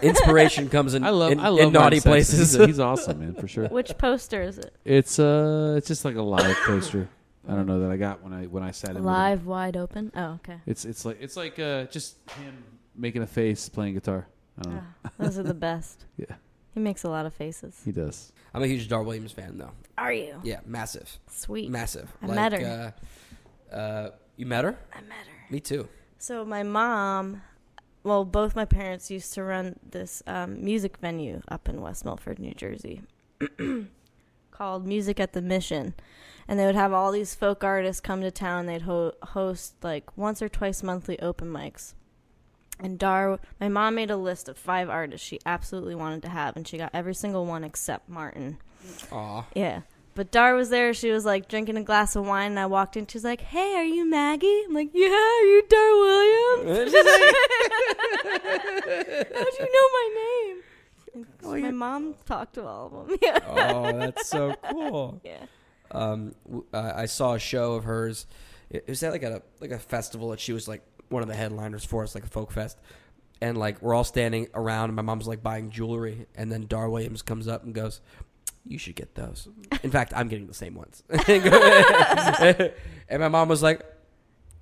Inspiration comes in I love. in, I love in naughty Martin Sexton. places. He's, he's awesome, man, for sure. Which poster is it? It's uh, it's just like a live poster. I don't know that I got when I when I sat in. with him. Live, wide open. Oh, okay. It's it's like it's like uh, just him making a face playing guitar. I don't know. Ah, those are the best. Yeah, He makes a lot of faces. he does. I'm a huge Dar Williams fan, though. Are you? Yeah, massive, Sweet. massive. I like, met her. Uh, uh, you met her? I met her. Me too. So my mom, well, both my parents used to run this um, music venue up in West Milford, New Jersey, called Music at the Mission, and they would have all these folk artists come to town. They'd ho- host like once or twice monthly open mics. And Dar, my mom made a list of five artists she absolutely wanted to have, and she got every single one except Martin. Aw. Yeah. But Dar was there. She was like drinking a glass of wine, and I walked in. She's like, "Hey, are you Maggie?" I'm like, "Yeah, are you Dar Williams?" Like, "How'd you know my name?" Oh, my mom talked to all of them. Yeah. oh, that's so cool. Yeah. Um, w- uh, I saw a show of hers. It it was at like a like a festival that she was like one of the headliners for. It's like a folk fest, and like we're all standing around. And my mom's like buying jewelry, and then Dar Williams comes up and goes, "You should get those." In fact, I'm getting the same ones. and my mom was like,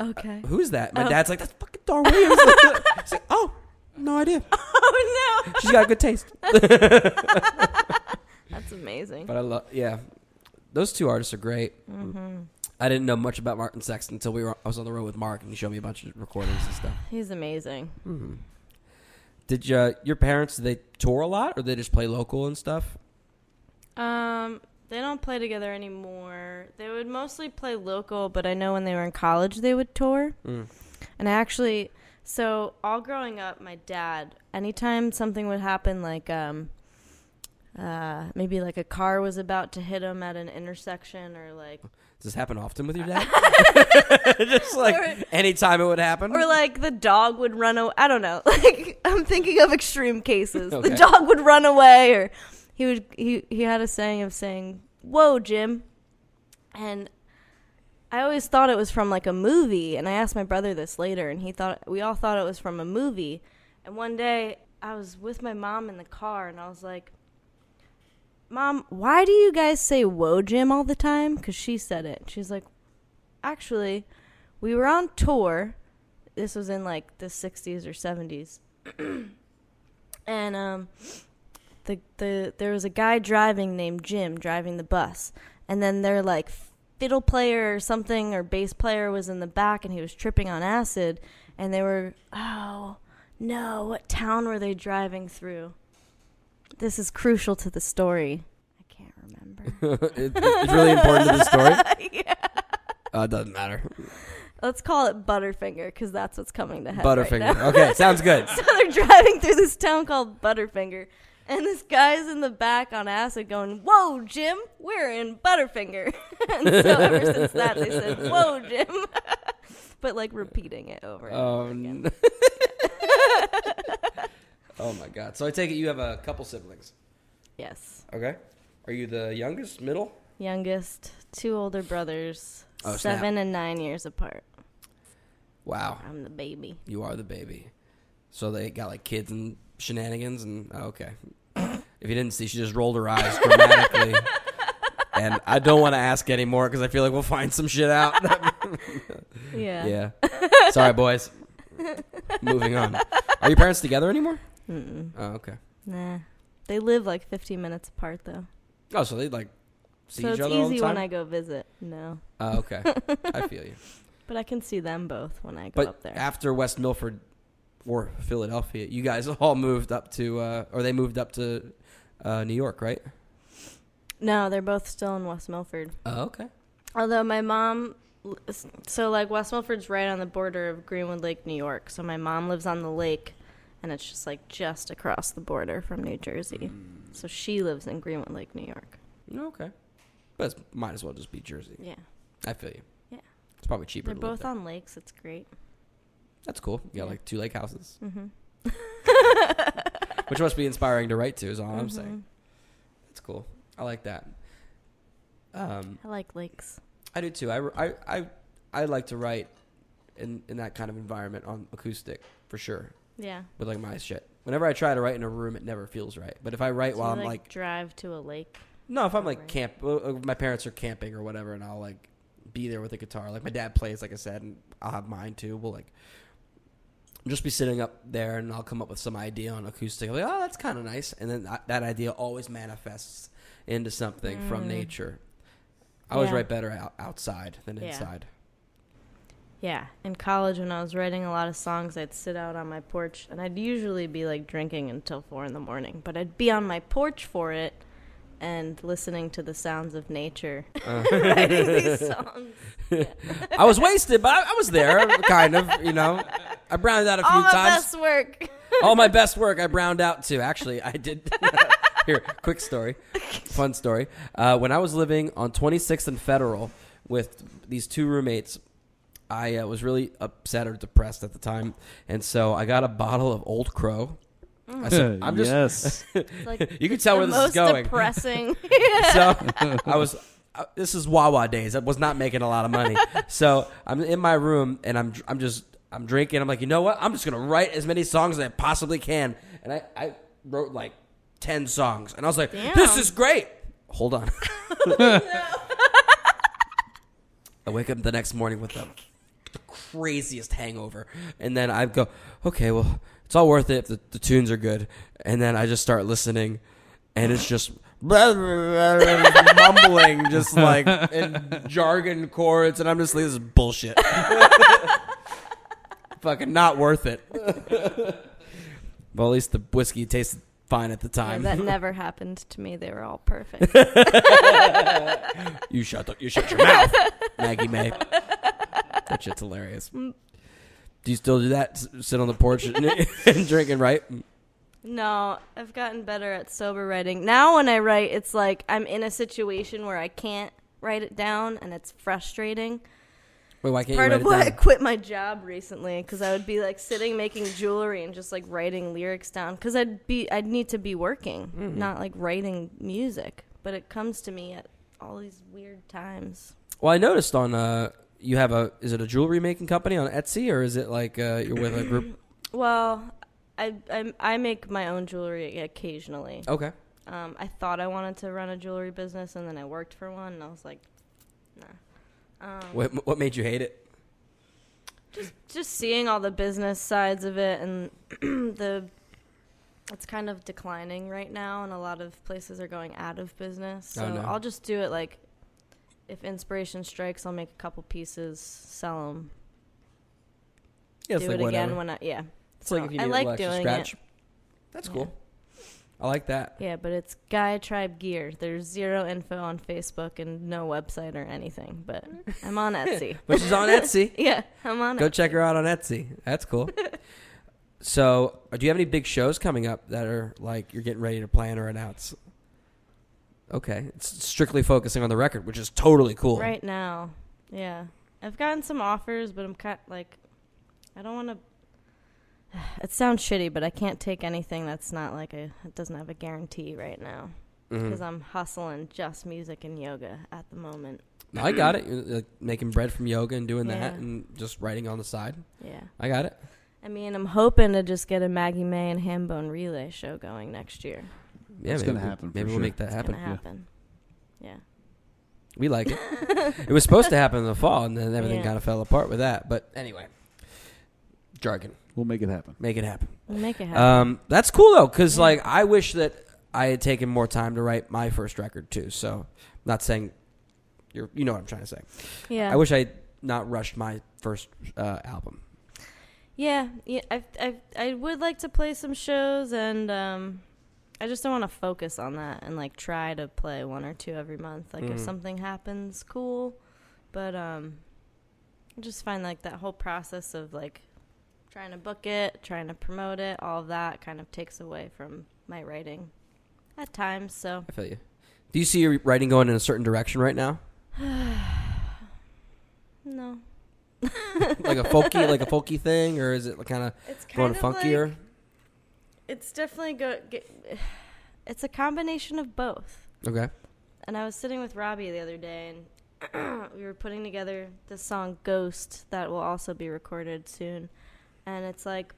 Okay. "Who's that?" My Oh. dad's like, "That's fucking Dar Williams." It's like, oh, no idea. Oh no. She's got good taste. That's amazing. But I love, yeah, those two artists are great. hmm I didn't know much about Martin Sexton until we were. I was on the road with Mark, and he showed me a bunch of recordings and stuff. He's amazing. hmm Did you, your parents? Did they tour a lot, or they just play local and stuff? Um, they don't play together anymore. They would mostly play local, but I know when they were in college they would tour. Mm. And I actually, so all growing up, my dad, anytime something would happen, like um, uh, maybe like a car was about to hit him at an intersection, or like, Does this happen often with your dad? just like Or- anytime it would happen, or like the dog would run away. I don't know. Like I'm thinking of extreme cases. Okay. The dog would run away, or he would. He he had a saying of saying, "Whoa, Jim," and I always thought it was from like a movie. And I asked my brother this later, and he thought we all thought it was from a movie. And one day I was with my mom in the car, and I was like. Mom, why do you guys say "whoa, Jim" all the time? Because she said it. She's like, actually, we were on tour. This was in like the 60s or 70s. and um the the there was a guy driving named Jim driving the bus. And then their like fiddle player or something or bass player was in the back and he was tripping on acid and they were oh no, what town were they driving through? This is crucial to the story. I can't remember. It- it's really important to the story. yeah. Uh, it doesn't matter. Let's call it Butterfinger because that's what's coming to head right Butterfinger. now. okay, sounds good. So they're driving through this town called Butterfinger, and this guy's in the back on acid going, "Whoa, Jim, we're in Butterfinger." and so ever since that, they said, "Whoa, Jim," but like repeating it over and over oh, again. oh my god! So I take it you have a couple siblings. Yes, Okay. Are you the youngest, middle? youngest, two older brothers, Oh, snap. seven and nine years apart. Wow, I'm the baby. you are the baby. So they got like kids and shenanigans, and oh, okay. if you didn't see, she just rolled her eyes dramatically. and I don't want to ask anymore because I feel like we'll find some shit out. Yeah. yeah. Sorry, boys. Moving on. Are your parents together anymore? Mm-mm. Oh, okay. Nah. They live like 15 minutes apart though. Oh, so they like see so each it's other all the easy time. when I go visit. No. Oh, okay. I feel you. But I can see them both when I go But up there. after West Milford or Philadelphia, you guys all moved up to, uh, or they moved up to uh, New York, right? no, they're both still in West Milford. Oh, okay. Although my mom, so like West Milford's right on the border of Greenwood Lake, New York. So my mom lives on the lake, and it's just like just across the border from New Jersey. So she lives in Greenwood Lake, New York. Okay. But it's, might as well just be Jersey. Yeah, I feel you. Yeah. It's probably cheaper. they're both on lakes. It's great. That's cool. You got Yeah. like two lake houses, hmm which must be inspiring to write to. Is all I'm Mm-hmm. saying. That's cool. I like that. Um, I like lakes. I do too. I, I, I, I like to write in in that kind of environment on acoustic for sure. Yeah. With like my shit. Whenever I try to write in a room, it never feels right. But if I write So while you, I'm like, like, drive to a lake. no, if I'm like Right. camp, uh, my parents are camping or whatever, and I'll like be there with a guitar. Like my dad plays, like I said, and I'll have mine too. We'll like just be sitting up there, and I'll come up with some idea on acoustic. I'm like, oh, that's kind of nice, and then that, that idea always manifests into something from Mm. nature. I always Yeah. write better out, outside than Yeah. inside. Yeah, in college when I was writing a lot of songs, I'd sit out on my porch and I'd usually be like drinking until four in the morning, but I'd be on my porch for it and listening to the sounds of nature, Uh. writing these songs. I was wasted, but I, I was there, kind of. You know, I browned out a few times. All my times. best work. All my best work, I browned out too. Actually, I did. Here, quick story, fun story. Uh, when I was living on 26th and Federal with these two roommates, I uh, was really upset or depressed at the time, and so I got a bottle of Old Crow. I said, "I'm just." yes. It's like You can tell the where this most is going. depressing. so I was. Uh, this is Wawa days. I was not making a lot of money. So I'm in my room and I'm I'm just I'm drinking. I'm like, you know what? I'm just gonna write as many songs as I possibly can. And I I wrote like ten songs, and I was like, this Damn. is great. Hold on. I wake up the next morning with the, the craziest hangover, and then I go, okay, well, it's all worth it if the, the tunes are good. And then I just start listening, and it's just mumbling, just like in jargon chords, and I'm just like, this is bullshit. Fucking not worth it. well, at least the whiskey tasted fine at the Yeah, time. that never happened to me. They were all perfect. You shut the, you shut your mouth, Maggie Mae. That shit's hilarious. Mm. Do you still do that? Sit on the porch and, and drink and write? No, I've gotten better at sober writing. Now when I write, it's like I'm in a situation where I can't write it down and it's frustrating. Wait, why can't Part of why I quit my job recently cuz I would be like sitting making jewelry and just like writing lyrics down cuz I'd be I'd need to be working, Mm-hmm. not like writing music. But it comes to me at all these weird times. Well, I noticed on uh, you have a is it a jewelry making company on Etsy or is it like uh, you're with a group? Well, I, I I make my own jewelry occasionally. Okay, Um, I thought I wanted to run a jewelry business, and then I worked for one, and I was like, nah. Um, what what made you hate it? just just seeing all the business sides of it, and the it's kind of declining right now, and a lot of places are going out of business. So Oh, no. I'll just do it like if inspiration strikes, I'll make a couple pieces, sell them, Yeah, it's do like it whatever. again when I yeah. it's like if you I need like a little doing scratch. it. That's Yeah. cool. I like that. Yeah, but it's Guy Tribe Gear. There's zero info on Facebook and no website or anything. But I'm on Etsy. Which is on Etsy. yeah, I'm on it. Go it. check her out on Etsy. That's cool. so, uh, do you have any big shows coming up that are like you're getting ready to plan or announce? Okay, it's strictly focusing on the record, which is totally cool. Right now, yeah, I've gotten some offers, but I'm kind of like, I don't want to. It sounds shitty, but I can't take anything that's not like a. It doesn't have a guarantee right now mm-hmm. because I'm hustling just music and yoga at the moment. I got it. Like, making bread from yoga and doing that, and just writing on the side. Yeah, I got it. I mean, I'm hoping to just get a Maggie Mae and Hambone relay show going next year. Yeah, It's maybe gonna we'll- happen for Maybe we'll sure. make that It's happen. gonna happen. Yeah. We like it. it was supposed to happen in the fall, and then everything Yeah. kind of fell apart with that. But anyway, jargon. We'll make it happen. Make it happen. We'll make it happen. Um, that's cool though, because Yeah. like I wish that I had taken more time to write my first record too. So, not saying you're, you know what I'm trying to say. yeah. I wish I would not rushed my first uh, album. Yeah, yeah. I, I, I would like to play some shows, and um, I just don't want to focus on that and like try to play one or two every month. Like Mhm. if something happens, cool. But um, I just find like that whole process of like trying to book it, trying to promote it, all of that kind of takes away from my writing at times. So I feel you. Do you see your writing going in a certain direction right now? no, like a folky, like a folky thing, or is it kind of going funkier? like- it's definitely go. Get, it's a combination of both. okay. And I was sitting with Robbie the other day, and we were putting together this song "Ghost" that will also be recorded soon. And it's like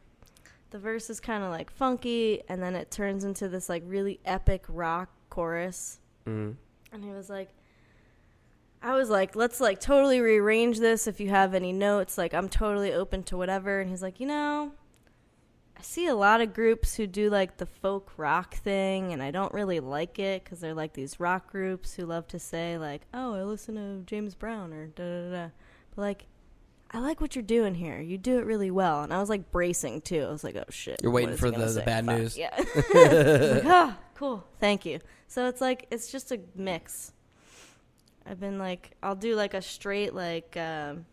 the verse is kind of like funky, and then it turns into this like really epic rock chorus. Mm. And he was like, I was like, let's like totally rearrange this if you have any notes. Like, I'm totally open to whatever. And he's like, you know, I see a lot of groups who do like the folk rock thing, and I don't really like it because they're like these rock groups who love to say, like, oh, I listen to James Brown or da da da. But like, I like what you're doing here. You do it really well. And I was like bracing too. I was like, oh shit. You're waiting for the- the bad Fuck, news. Yeah. Like, ah, cool. Thank you. So it's like, it's just a mix. I've been like, I'll do like a straight, like, um,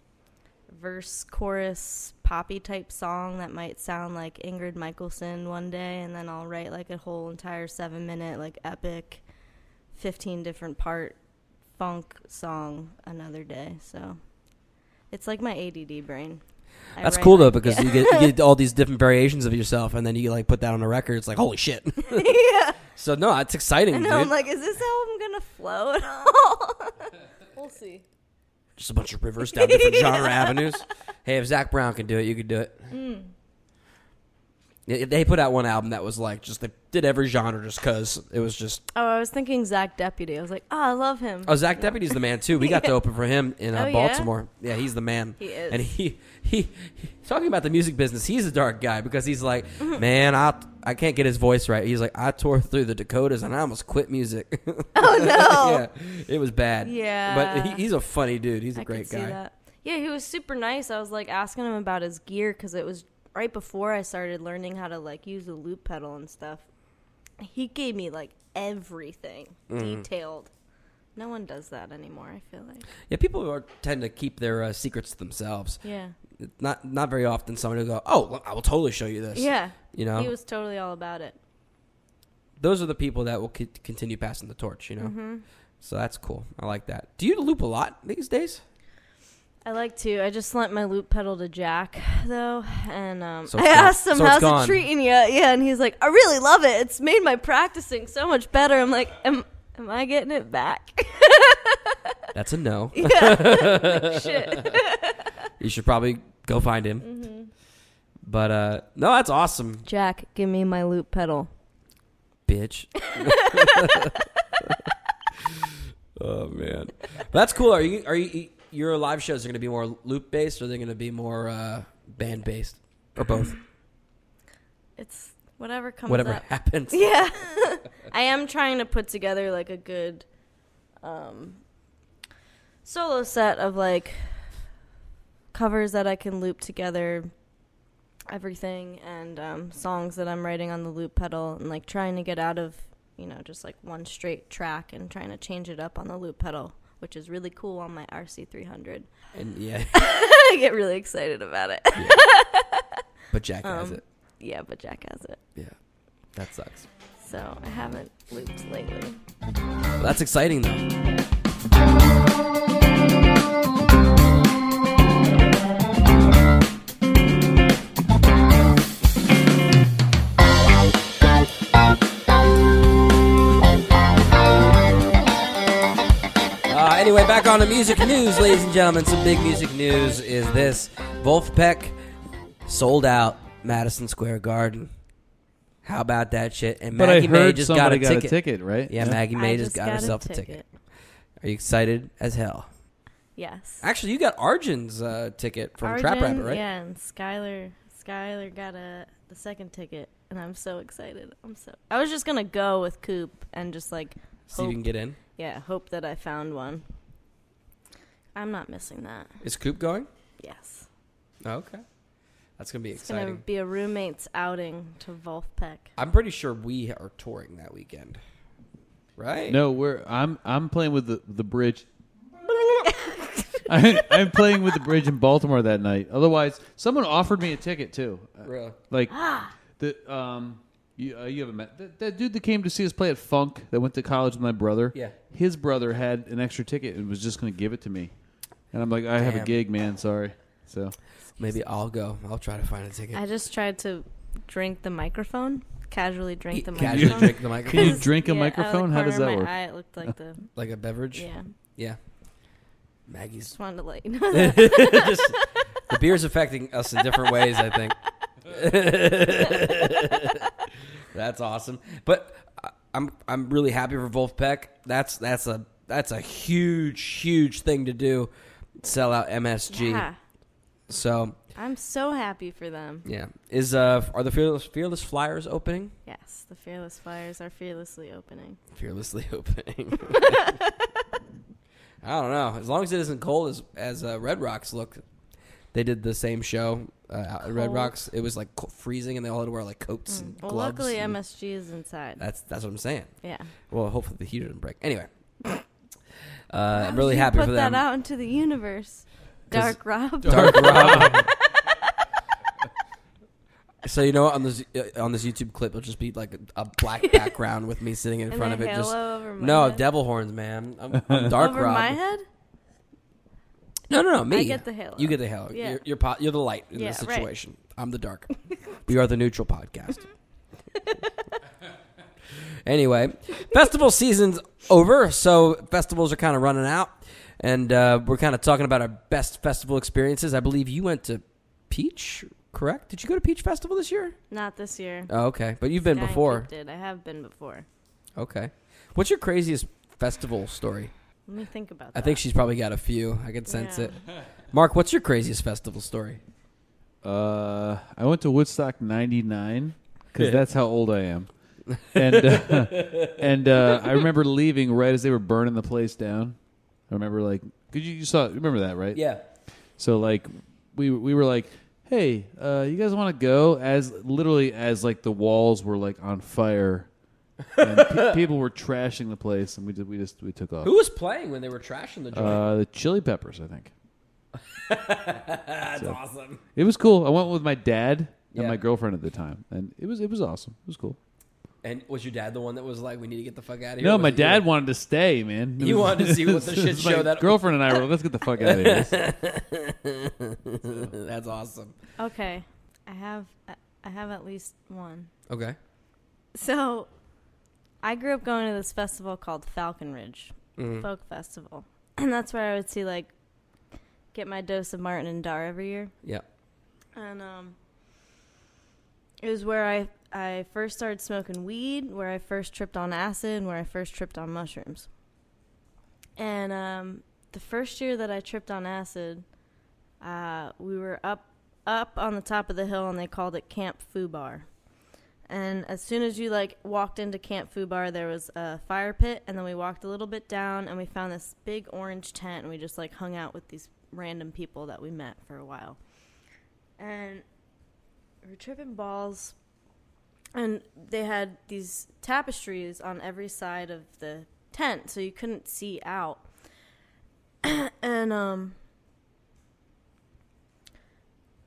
verse, chorus, poppy type song that might sound like Ingrid Michaelson one day. And then I'll write like a whole entire seven minute, like, epic, 15 different part funk song another day. So it's like my ADD brain. I That's write cool though because yeah. you get you get all these different variations of yourself, and then you like put that on a record. It's like holy shit. yeah. so no, it's exciting, I know. dude. I'm like, is this how I'm gonna flow at all? we'll see. Just a bunch of rivers down different genre avenues. Hey, if Zac Brown can do it, you could do it. Mm. Yeah, They put out one album that was like just they did every genre just cause it was just. Oh, I was thinking Zach Deputy. I was like, oh, I love him. Oh, Zach Deputy's the man too. We got to open for him in uh, Oh, yeah? Baltimore. Yeah? he's the man. He is. And he, he he talking about the music business. He's a dark guy because he's like, Mm-hmm. man, I I can't get his voice right. He's like, I tore through the Dakotas and I almost quit music. oh no. yeah, it was bad. Yeah. but he, he's a funny dude. He's a I great guy. see that. Yeah, he was super nice. I was like asking him about his gear because it was right before I started learning how to like use the loop pedal and stuff. He gave me like everything Mm-hmm. detailed. No one does that anymore. I feel like. Yeah, people are, tend to keep their uh, secrets to themselves. Yeah. Not not very often somebody will go, oh, I will totally show you this. Yeah. you know, He was totally all about it. those are the people that will c- continue passing the torch. You know, Mm-hmm. so that's cool. I like that. Do you loop a lot these days? I like to. I just lent my loop pedal to Jack though, and um, So I asked him So how's gone." it treating you. Yeah, and he's like, I really love it. It's made my practicing so much better. I'm like, am am I getting it back? That's a no. yeah. Shit. You should probably go find him. Mm-hmm. But uh no, that's awesome, Jack, give me my loop pedal. bitch. oh man, that's cool. Are you are you your live shows are going to be more loop based, or they're going to be more uh, band based, or both? It's whatever comes Whatever up. happens. Yeah. I am trying to put together like a good um solo set of like covers that I can loop together everything and um songs that I'm writing on the loop pedal and like trying to get out of, you know, just like one straight track and trying to change it up on the loop pedal, which is really cool on my RC300. And yeah, I get really excited about it. but Jack has Um, it. yeah, but Jack has it. Yeah, that sucks. So I haven't looped lately. Well, that's exciting though. Anyway, back on to music news, ladies and gentlemen. Some big music news is this: Vulfpeck sold out Madison Square Garden. How about that shit? And But Maggie I May heard just got somebody a got ticket. a ticket, right? Yeah, Maggie Mae I just, got, a herself a ticket. Are you excited as hell? Yes. Actually, you got Arjun's uh, ticket from Trap Arjun, Rabbit, right? Yeah, and Skylar Skylar got a the second ticket and I'm so excited. I'm so I was just gonna go with Coop and just like See if you can get in. yeah, hope that I found one. I'm not missing that. Is Coop going? Yes. Oh, okay. That's gonna be It's exciting. It's gonna be a roommate's outing to Vulfpeck. I'm pretty sure we are touring that weekend, right? No, we're I'm I'm playing with the the bridge. I, I'm playing with the bridge in Baltimore that night. Otherwise, someone offered me a ticket too. Really? Like the um, you, uh, you haven't met that, that dude that came to see us play at Funk that went to college with my brother. Yeah. his brother had an extra ticket and was just going to give it to me, and I'm like, I have a Damn. gig, man. Sorry. So Maybe I'll go. I'll try to find a ticket. I just tried to drink the microphone, casually drink the Casually microphone. drink the Can microphone you 'Cause, drink a yeah, out of the microphone? How corner does of that my work? Eye, it looked like the like a beverage. yeah. Yeah. Maggie's. Just wanted to let you know. Just- the beer's affecting us in different ways. I think. that's awesome. But I- I'm I'm really happy for Vulfpeck. That's that's a that's a huge huge thing to do. Sell out MSG. Yeah, So I'm so happy for them. yeah, is uh are the fearless fearless flyers opening? Yes, the Fearless Flyers are fearlessly opening. Fearlessly opening. I don't know. As long as it isn't cold as as uh, Red Rocks look, they did the same show uh, at Red Rocks. It was like freezing, and they all had to wear like coats and Mm. Well, gloves. luckily and- MSG is inside. That's that's what I'm saying. yeah. Well, hopefully the heater didn't break. Anyway, uh, I'm did really you happy put for that them. out into the universe. Dark Rob. Dark Rob. so you know, what, on this uh, on this YouTube clip, it'll just be like a, a black background with me sitting in and front a of it. halo Just over my no head. devil horns, man. I'm, I'm Dark over Rob. my head. No, no, no. Me. I get the halo. You get the halo. Yeah. You're you're, po- you're the light in Yeah, this right. situation. I'm the dark. we are the neutral podcast. Anyway, festival season's over, so festivals are kind of running out, and uh, we're kind of talking about our best festival experiences. I believe you went to Peach, correct? Did you go to Peach Festival this year? Not this year. Oh, okay, but you've been Sky and before. Did I have been before? Okay, what's your craziest festival story? Let me think about that. I think she's probably got a few. I can sense Yeah. it. Mark, what's your craziest festival story? Uh, I went to Woodstock '99 because that's how old I am, and uh, and uh, I remember leaving right as they were burning the place down. I remember like, cause you, you saw, remember that, right? Yeah. So like, we we were like, hey, uh, you guys want to go? As literally as like the walls were like on fire, and pe- people were trashing the place, and we did, we just we took off. Who was playing when they were trashing the joint? Uh, the Chili Peppers, I think. That's so- awesome. It was cool. I went with my dad and Yeah. my girlfriend at the time, and it was it was awesome. It was cool. And was your dad the one that was like, "We need to get the fuck out of here"? No, my it you? dad wanted to stay, man. It You wanted to see what the it shit was my show that- girlfriend and I were. like, Let's get the fuck out of here. That's awesome. Okay, I have I- I have at least one. Okay. So, I grew up going to this festival called Falcon Ridge Mhm. Folk Festival, and that's where I would see like get my dose of Martin and Dar every year. Yeah. And um, it was where I I first started smoking weed, where I first tripped on acid, and where I first tripped on mushrooms. And um, the first year that I tripped on acid, uh, we were up up on the top of the hill, and they called it Camp Foo Bar. And as soon as you like walked into Camp Foo Bar, there was a fire pit, and then we walked a little bit down, and we found this big orange tent, and we just like hung out with these random people that we met for a while. And we were tripping balls, and they had these tapestries on every side of the tent, so you couldn't see out. and um,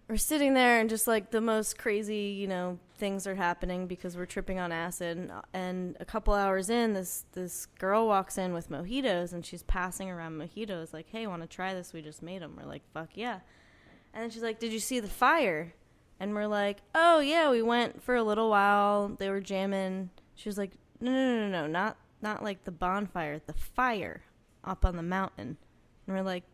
we're sitting there and just like the most crazy, you know, things are happening because we're tripping on acid. And, and a couple hours in, this this girl walks in with mojitos and she's passing around mojitos, like, "Hey, want to try this? We just made them." We're like, "Fuck yeah!" And then she's like, "Did you see the fire?" And we're like, "Oh yeah, we went for a little while. They were jamming." She was like, "No, no, no, no, no, not not like the bonfire, the fire up on the mountain." And we're like,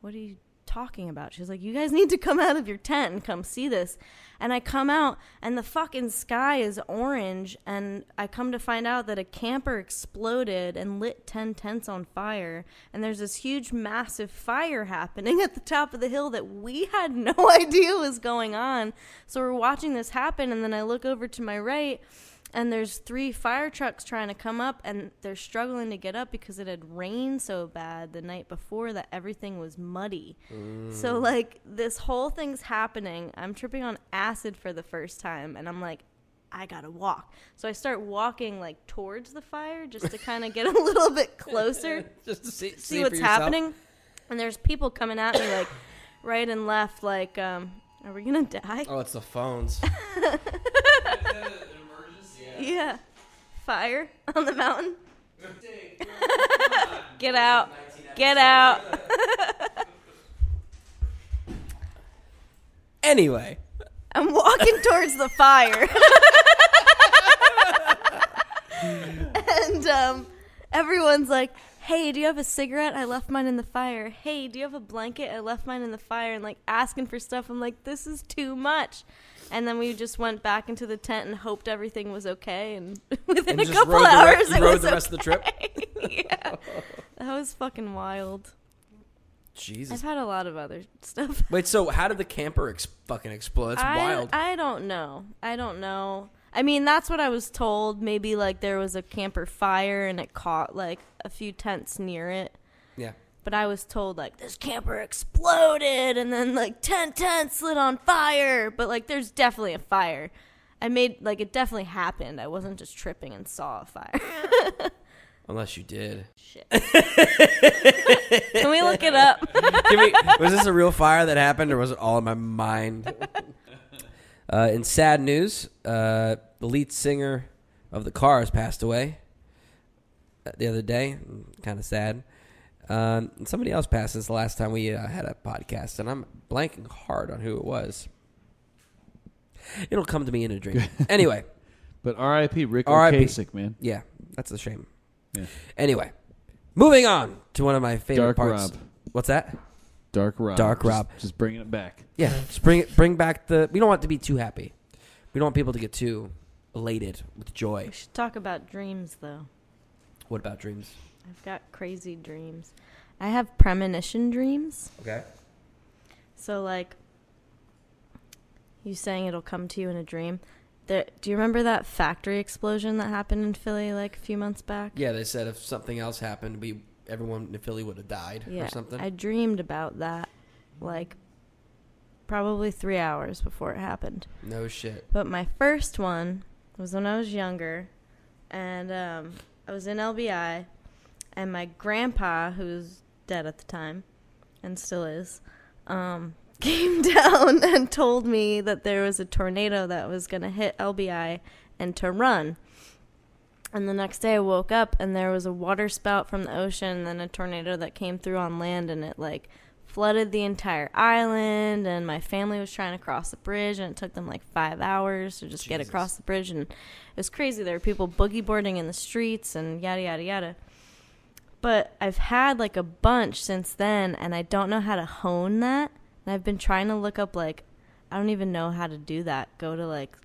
"What are you talking about?" She's like, "You guys need to come out of your tent and come see this." And I come out, and the fucking sky is orange, and I come to find out that a camper exploded and lit 10 tents on fire. And there's this huge, massive fire happening at the top of the hill that we had no idea was going on. So we're watching this happen, and then I look over to my right, and there's three fire trucks trying to come up and they're struggling to get up because it had rained so bad the night before that everything was muddy so like this whole thing's happening i'm tripping on acid for the first time and i'm like i gotta walk so i start walking like towards the fire just to kind of get a little bit closer Just to see, see, see what's happening and there's people coming at me like right and left. Like, um, are we gonna die? Oh, it's the phones. Yeah. Fire on the mountain. Get out. Get out. anyway, I'm walking towards the fire. and um, everyone's like, hey, do you have a cigarette? I left mine in the fire. Hey, do you have a blanket? I left mine in the fire. And like asking for stuff. I'm like, this is too much. And then we just went back into the tent and hoped everything was okay. And within and a couple re- hours, you it rode was the rest of the trip. okay. yeah. That was fucking wild. Jesus. I've had a lot of other stuff. Wait, so how did the camper ex- fucking explode? That's I, wild. I don't know. I don't know. I mean, that's what I was told. Maybe like there was a camper fire and it caught like a few tents near it. yeah. But I was told like this camper exploded and then like 10 tents lit on fire. But like there's definitely a fire. I made like it definitely happened. I wasn't just tripping and saw a fire. Unless you did. Shit. Can we look it up? Me, was this a real fire that happened, or was it all in my mind? Uh, in sad news, uh, the lead singer of the Cars passed away uh, the other day. Kind of sad. Um, and somebody else passed since the last time we uh, had a podcast, and I'm blanking hard on who it was. It'll come to me in a dream. anyway, But R.I.P. Rick R.I.P.. Ocasek, man. yeah, that's a shame. Yeah. Anyway, moving on to one of my favorite Dark parts. Rob. What's that? Dark Rob. Dark Just- Rob. Just bringing it back. Yeah, just bring it, bring back the. We don't want to be too happy. We don't want people to get too elated with joy. we should talk about dreams though. What about dreams? I've got crazy dreams. I have premonition dreams. Okay. So like you saying it'll come to you in a dream. There, do you remember that factory explosion that happened in Philly like a few months back? Yeah, they said if something else happened, we everyone in Philly would have died Yeah, or something. I dreamed about that like probably 3 hours before it happened. no shit. But my first one was when I was younger, and um, I was in LBI, and my grandpa, who's dead at the time, and still is, um, came down and told me that there was a tornado that was going to hit LBI and to run. And the next day I woke up and there was a water spout from the ocean and then a tornado that came through on land and it like flooded the entire island and my family was trying to cross the bridge and it took them like five hours to just get across the bridge and it was crazy. There were people boogie boarding in the streets and yada yada yada. But I've had like a bunch since then and I don't know how to hone that. And I've been trying to look up like I don't even know how to do that. Go to like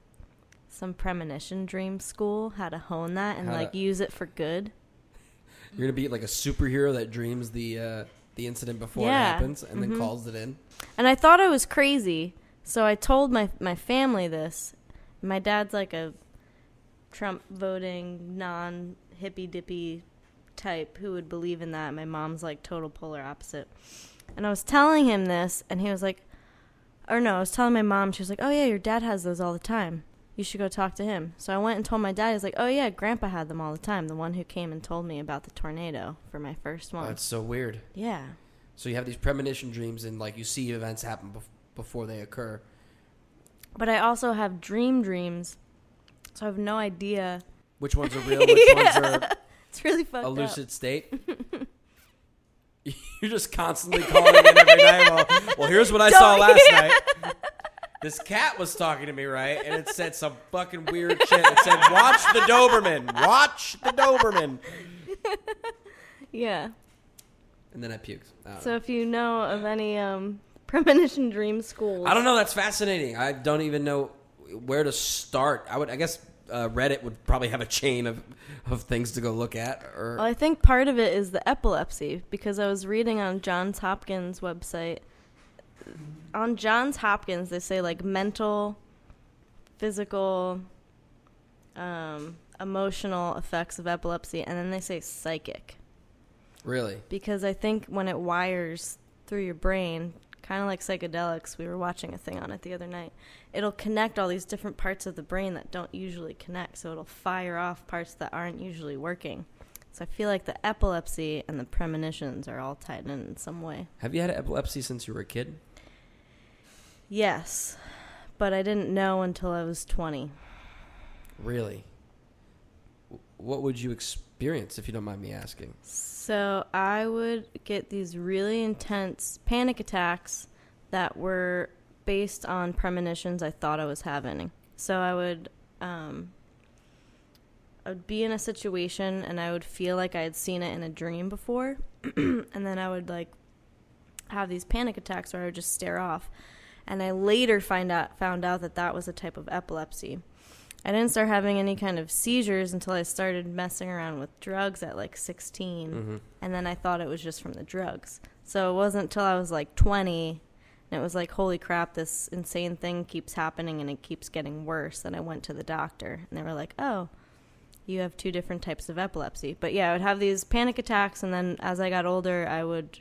some premonition dream school, how to hone that and How like to- use it for good. You're gonna be like a superhero that dreams the uh, the incident before it Yeah. happens and then Mhm. calls it in. And I thought I was crazy, so I told my my family this. My dad's like a Trump voting, non hippy dippy type who would believe in that. My mom's like total polar opposite. And I was telling him this, and he was like, or no, I was telling my mom. She was like, "Oh yeah, your dad has those all the time. You should go talk to him." So I went and told my dad. He's like, "Oh yeah, Grandpa had them all the time. The one who came and told me about the tornado for my first one." That's so weird. yeah. So you have these premonition dreams and like you see events happen bef- before they occur. But I also have dream dreams, so I have no idea. Which ones are real? Which ones are It's really fucked a up. lucid state? You're just constantly calling in every night. Well, well here's what I saw Don't- last night. This cat was talking to me, right? And it said some fucking weird shit. It said, "Watch the Doberman. Watch the Doberman." Yeah. And then I puked. I don't, So know. if you know of any um, premonition dream schools, I don't know. That's fascinating. I don't even know where to start. I would. I guess uh, Reddit would probably have a chain of of things to go look at. Or Well, I think part of it is the epilepsy because I was reading on Johns Hopkins website. On Johns Hopkins, they say like mental, physical, um, emotional effects of epilepsy, and then they say psychic. really, because I think when it wires through your brain, kind of like psychedelics, we were watching a thing on it the other night. It'll connect all these different parts of the brain that don't usually connect, so it'll fire off parts that aren't usually working. So I feel like the epilepsy and the premonitions are all tied in in some way. Have you had epilepsy since you were a kid? Yes, but I didn't know until I was 20. Really? What would you experience if you don't mind me asking? So I would get these really intense panic attacks that were based on premonitions I thought I was having. So I would, um, I would be in a situation and I would feel like I had seen it in a dream before, and then I would like have these panic attacks where I would just stare off. And I later find out found out that that was a type of epilepsy. I didn't start having any kind of seizures until I started messing around with drugs at like 16. Mm-hmm. And then I thought it was just from the drugs. So it wasn't until I was like 20 and it was like, holy crap, this insane thing keeps happening and it keeps getting worse. And I went to the doctor and they were like, oh, you have two different types of epilepsy. But yeah, I would have these panic attacks. And then as I got older, I would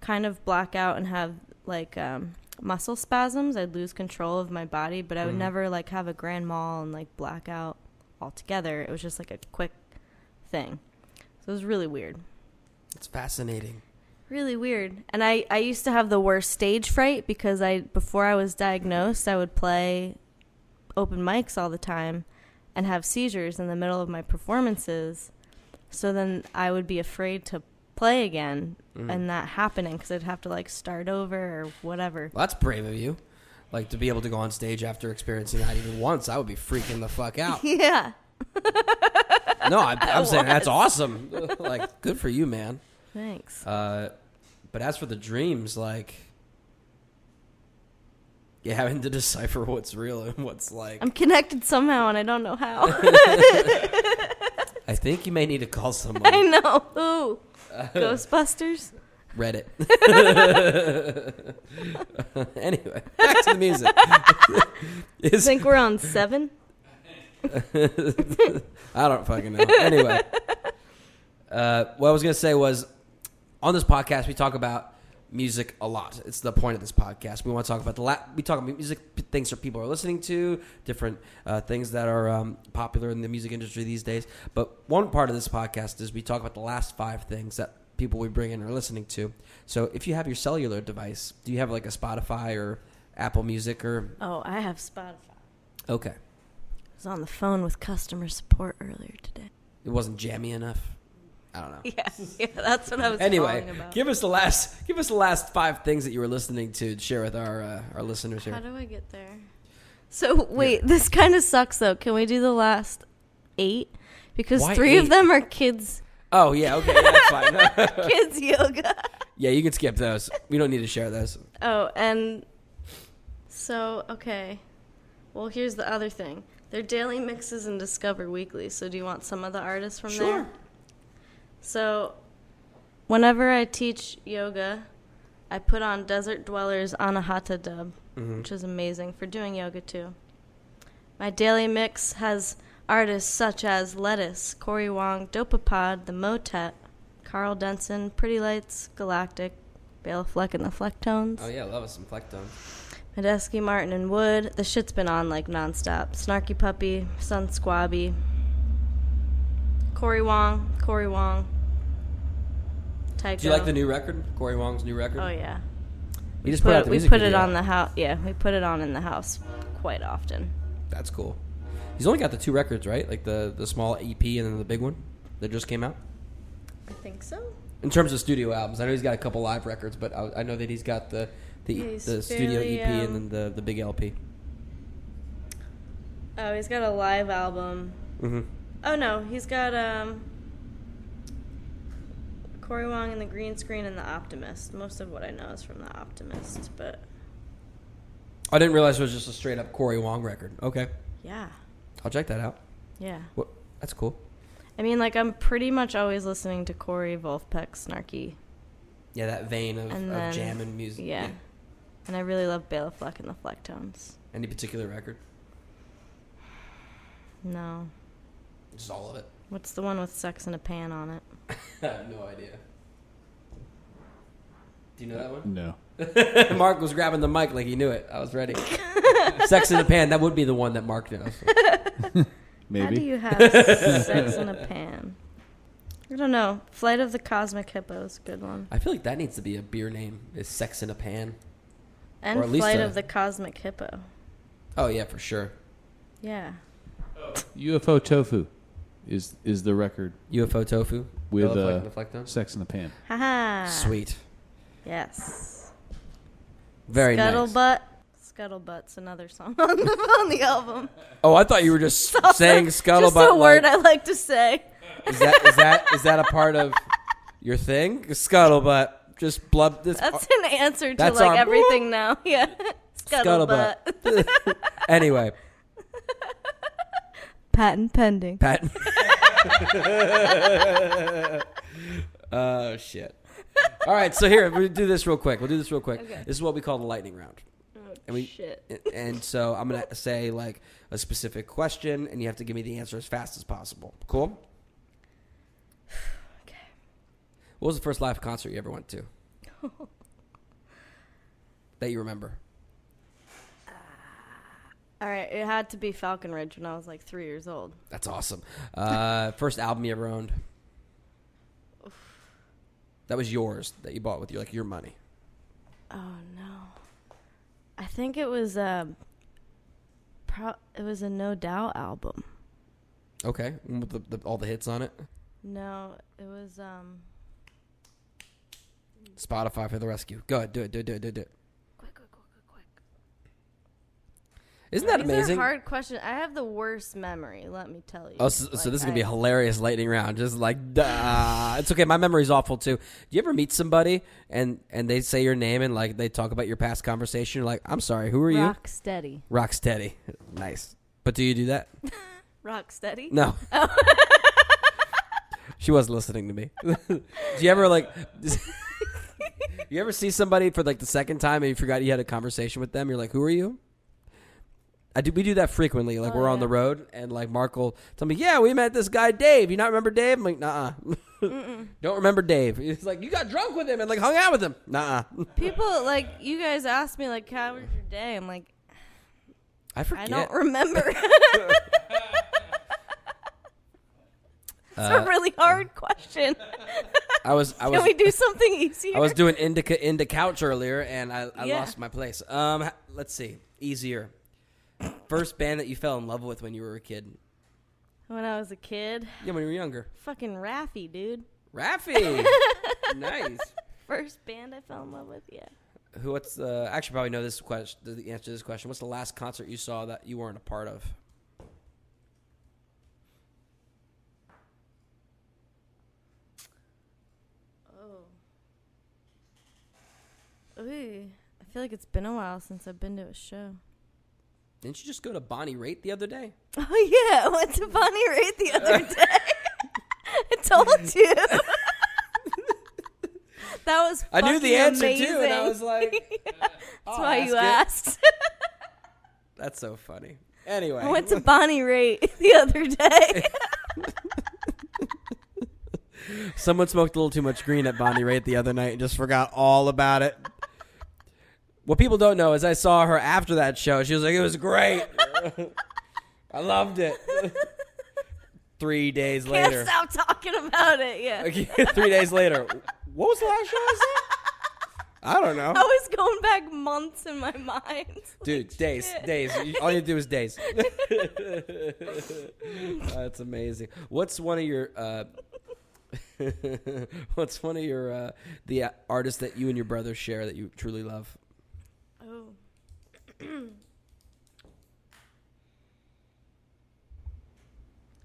kind of black out and have like um, muscle spasms. I'd lose control of my body, but I would Mhm. never like have a grand mal and like black out altogether. It was just like a quick thing. So it was really weird. It's fascinating. Really weird. And I, I used to have the worst stage fright because I before I was diagnosed, I would play open mics all the time and have seizures in the middle of my performances. So then I would be afraid to play again Mhm. and that happening because I'd have to like start over or whatever. Well, that's brave of you. Like to be able to go on stage after experiencing that even once, I would be freaking the fuck out. yeah. No, I, I'm saying that's awesome. like, good for you, man. Thanks. Uh, but as for the dreams, like, yeah, having to decipher what's real and what's like. I'm connected somehow and I don't know how. I think you may need to call someone. I know. Ooh. Ghostbusters? Reddit. anyway, back to the music. Is- think we're on seven? I don't fucking know. Anyway, uh, what I was gonna say was, on this podcast we talk about music a lot. It's the point of this podcast. We want to talk about the la- we talk about music things that people are listening to, different uh, things that are um, popular in the music industry these days. But one part of this podcast is we talk about the last five things that people we bring in are listening to. So if you have your cellular device, do you have like a Spotify or Apple Music or Oh, I have Spotify. okay? I was on the phone with customer support earlier today. It wasn't jammy enough. I don't know. Yeah, yeah, that's what I was anyway, give us the last give us the last five things that you were listening to to share with our uh, our listeners here. How do I get there? So wait, this kind of sucks though. Can we do the last eight? Because Why three of them are kids Oh yeah, okay, that's fine. kids yoga. yeah, you can skip those. We don't need to share those. Oh, and so okay. Well, here's the other thing. They're daily mixes and Discover Weekly. So do you want some of the artists from Sure. there? So whenever I teach yoga, I put on Desert Dwellers Anahata dub, Mhm. which is amazing for doing yoga too. My daily mix has artists such as Lettuce, Cory Wong, Dopapod, The Motet, Karl Denson, Pretty Lights, Galactic, Bela Fleck and the Flecktones. Oh yeah, love us some Flecktone. Medeski, Martin, and Wood. The shit's been on like nonstop. Snarky Puppy, Sun Squabby, Cory Wong, Cory Wong, Tycho. Do you like the new record? Cory Wong's new record. Oh yeah. He just Put put, out it- the we music put it on the house. Yeah, we put it on in the house quite often. That's cool. He's only got the two records, right? Like the the small EP and then the big one that just came out. I think so. In terms of studio albums, I know he's got a couple live records, but I, I know that he's got the the, Yeah, he's the studio EP um, and then the the big LP. Oh, he's got a live album. Mm-hmm. Oh no, he's got um Cory Wong and the Green Screen and the Optimist. Most of what I know is from the Optimist, but I didn't realize it was just a straight up Cory Wong record. Okay, yeah, I'll check that out. yeah. What? That's cool. I mean, like I'm pretty much always listening to Cory Vulfpeck Snarky. Yeah, that vein of, And of then- jam and music. Yeah. And I really love Bela Fleck and the Flecktones. Any particular record? No. Just all of it. What's the one with sex in a pan on it? I have no idea. Do you know that one? No. Mark was grabbing the mic like he knew it. I was ready. Sex in a Pan. That would be the one that Mark knows. Maybe. How do you have sex in a pan? I don't know. Flight of the Cosmic Hippo is a good one. I feel like that needs to be a beer name. Is Sex in a Pan? And Or at least Flight a- of the Cosmic Hippo. Oh yeah, for sure. Yeah. UFO tofu is is the record UFO tofu with Bela uh, Fleck- Sex in the Pan. Haha. Sweet. Yes. Very nice. Scuttlebutt. Scuttlebutt's another song on the, on the album. Oh, I thought you were just saying scuttlebutt. Just a word like- I like to say. is that is that is that a part of your thing? Scuttlebutt. Just blub this. That's an answer to That's like our- everything now. Yeah. Scuttlebutt. anyway, Patent pending. Patent. oh shit. All right, so here we'll do this real quick. We'll do this real quick. Okay. This is what we call the lightning round. Oh, And we- shit. And so I'm gonna say like a specific question, and you have to give me the answer as fast as possible. Cool. Okay. What was the first live concert you ever went to? that you remember? All right. It had to be Falcon Ridge when I was like three years old. That's awesome. Uh, first album you ever owned? That was yours that you bought with your like your money. Oh no. I think it was um. Pro- it was a No Doubt album. Okay, with the, the, all the hits on it. No, it was um. Spotify for the rescue. Go ahead, do it, do it, do it, do it. Do it. Quick, quick, quick, quick, quick. Isn't that These amazing? Are hard question. I have the worst memory. Let me tell you. Oh, so, so this is gonna be a I- hilarious lightning round. Just like, duh. it's okay. My memory's awful too. Do you ever meet somebody and and they say your name and like they talk about your past conversation? You're like, I'm sorry, who are you? Rock steady. Rock steady. Nice. But do you do that? Rock steady. No. Oh. she wasn't listening to me. do you ever like? you ever see somebody for like the second time and you forgot you had a conversation with them? You're like, who are you? I do. We do that frequently. Like Oh, we're on yeah. the road and like Mark will tell me, "Yeah, we met this guy Dave. You not remember Dave?" I'm like, "Nah, don't remember Dave." He's like, "You got drunk with him and like hung out with him." Nah, People like you guys ask me like, "How was your day?" I'm like, I forget. I don't remember. it's Uh, a really hard question. I was. I Can was. we do something easier? I was doing indica into couch earlier, and I, I Yeah. lost my place. Um, let's see, easier. First band that you fell in love with when you were a kid? when I was a kid. Yeah, when you were younger. Fucking Raffi, dude. Raffi, nice. First band I fell in love with. Yeah. Who? What's uh, actually probably know this question? The answer to this question. What's the last concert you saw that you weren't a part of? Oh. Ooh. I feel like it's been a while since I've been to a show. Didn't you just go to Bonnie Raitt the other day? Oh yeah, I went to Bonnie Raitt the other day. I told you. that was. I knew the answer amazing. too, and I was like, That's "I'll why you it." asked. "That's so funny." Anyway, I went to Bonnie Raitt the other day. Someone smoked a little too much green at Bonnie Raitt the other night and just forgot all about it. What people don't know is I saw her after that show. She was like, "It was great. I loved it." Three days Can't later, stop talking about it. Yeah. three days later, what was the last show I saw? I don't know, I was going back months in my mind. dude. Days, shit. days. All you do is days. That's amazing. What's one of your? Uh, what's one of your uh, the artists that you and your brother share that you truly love?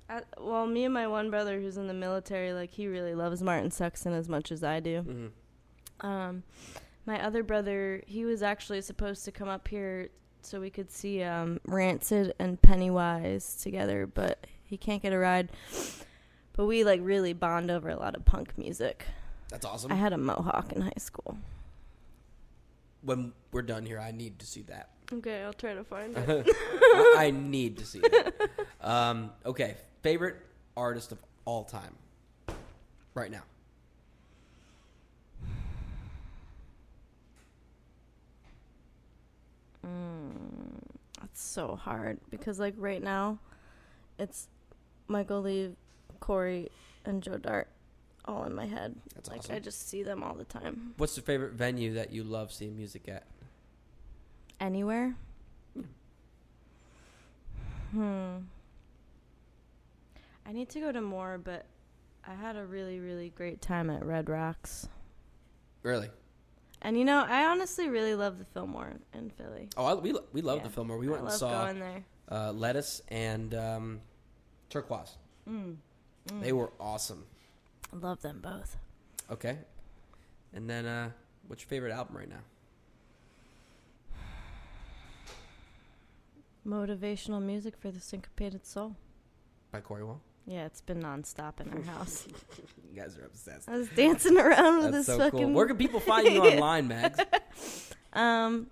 I, well, me and my one brother who's in the military, like he really loves Martin Sexton as much as I do. Mm-hmm. Um, my other brother, he was actually supposed to come up here so we could see um, Rancid and Pennywise together, but he can't get a ride. But we like really bond over a lot of punk music. That's awesome. I had a mohawk in high school. when we're done here, I need to see that. Okay, I'll try to find it. I, I need to see it. Um, okay, favorite artist of all time, right now. That's so hard because like right now, it's Michael Lee, Cory, and Joe Dart. all in my head. That's like awesome. I just see them all the time. What's your favorite venue that you love seeing music at? Anywhere. Hmm. I need to go to more, but I had a really, really great time at Red Rocks. Really? And you know, I honestly really love the Fillmore in Philly. Oh, I, we we love Yeah. the Fillmore. We went I and saw uh, Lettuce and um, Turkuaz. Mm. They were awesome. I love them both. Okay. And then, uh, what's your favorite album right now? Motivational music for the syncopated soul. By Cory Wong. Yeah, it's been nonstop in our house. You guys are obsessed. I was dancing around with That's this so fucking. cool. Where can people find you online, Mags? Um,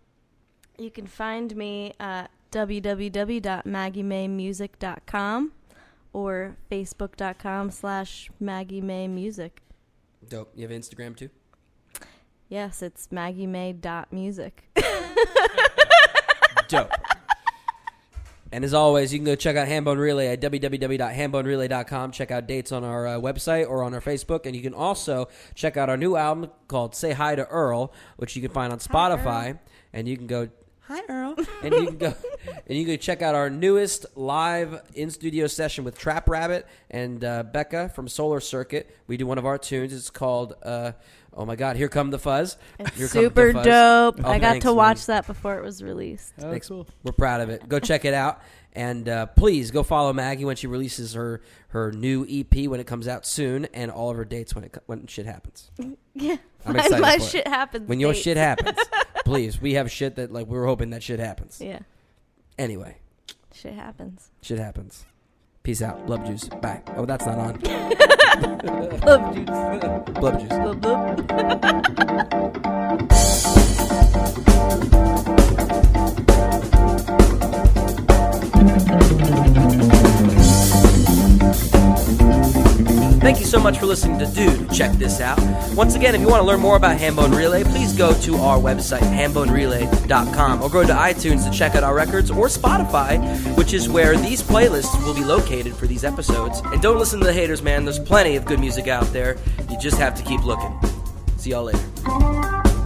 you can find me at www.maggiemaemusic.com or facebook.com slash Maggie Mae Music. Dope. You have Instagram too? Yes, it's maggiemae.music. Dope. And as always, you can go check out Hambone Relay at www.hambonerelay.com. Check out dates on our uh, website or on our Facebook. And you can also check out our new album called Say Hi to Earl, which you can find on Spotify. And you can go, Hi, Earl. and you can go and you can check out our newest live in studio session with Trap Rabbit and uh, Becca from Solar Circuit. We do one of our tunes. It's called, uh, oh my God, Here Come the Fuzz. It's Here super Fuzz. dope. Oh, I got thanks, to man. watch that before it was released. Oh, Thanks. cool. We're proud of it. Go check it out, and uh, please go follow Maggie when she releases her her new EP when it comes out soon, and all of her dates when it when shit happens. Yeah, I'm my, excited my for it. shit happens. When your dates. shit happens, please. We have shit that like we were hoping that shit happens. Yeah, Anyway, shit happens. shit happens. Peace out. Love juice. Bye. Oh, that's not on. Love juice. Blub juice. Blub, blub. Thank you so much for listening to Dude. Check this out. Once again, if you want to learn more about Hambone Relay, please go to our website, hambonerelay.com, or go to iTunes to check out our records, or Spotify, which is where these playlists will be located for these episodes. And don't listen to the haters, man. There's plenty of good music out there. You just have to keep looking. See y'all later.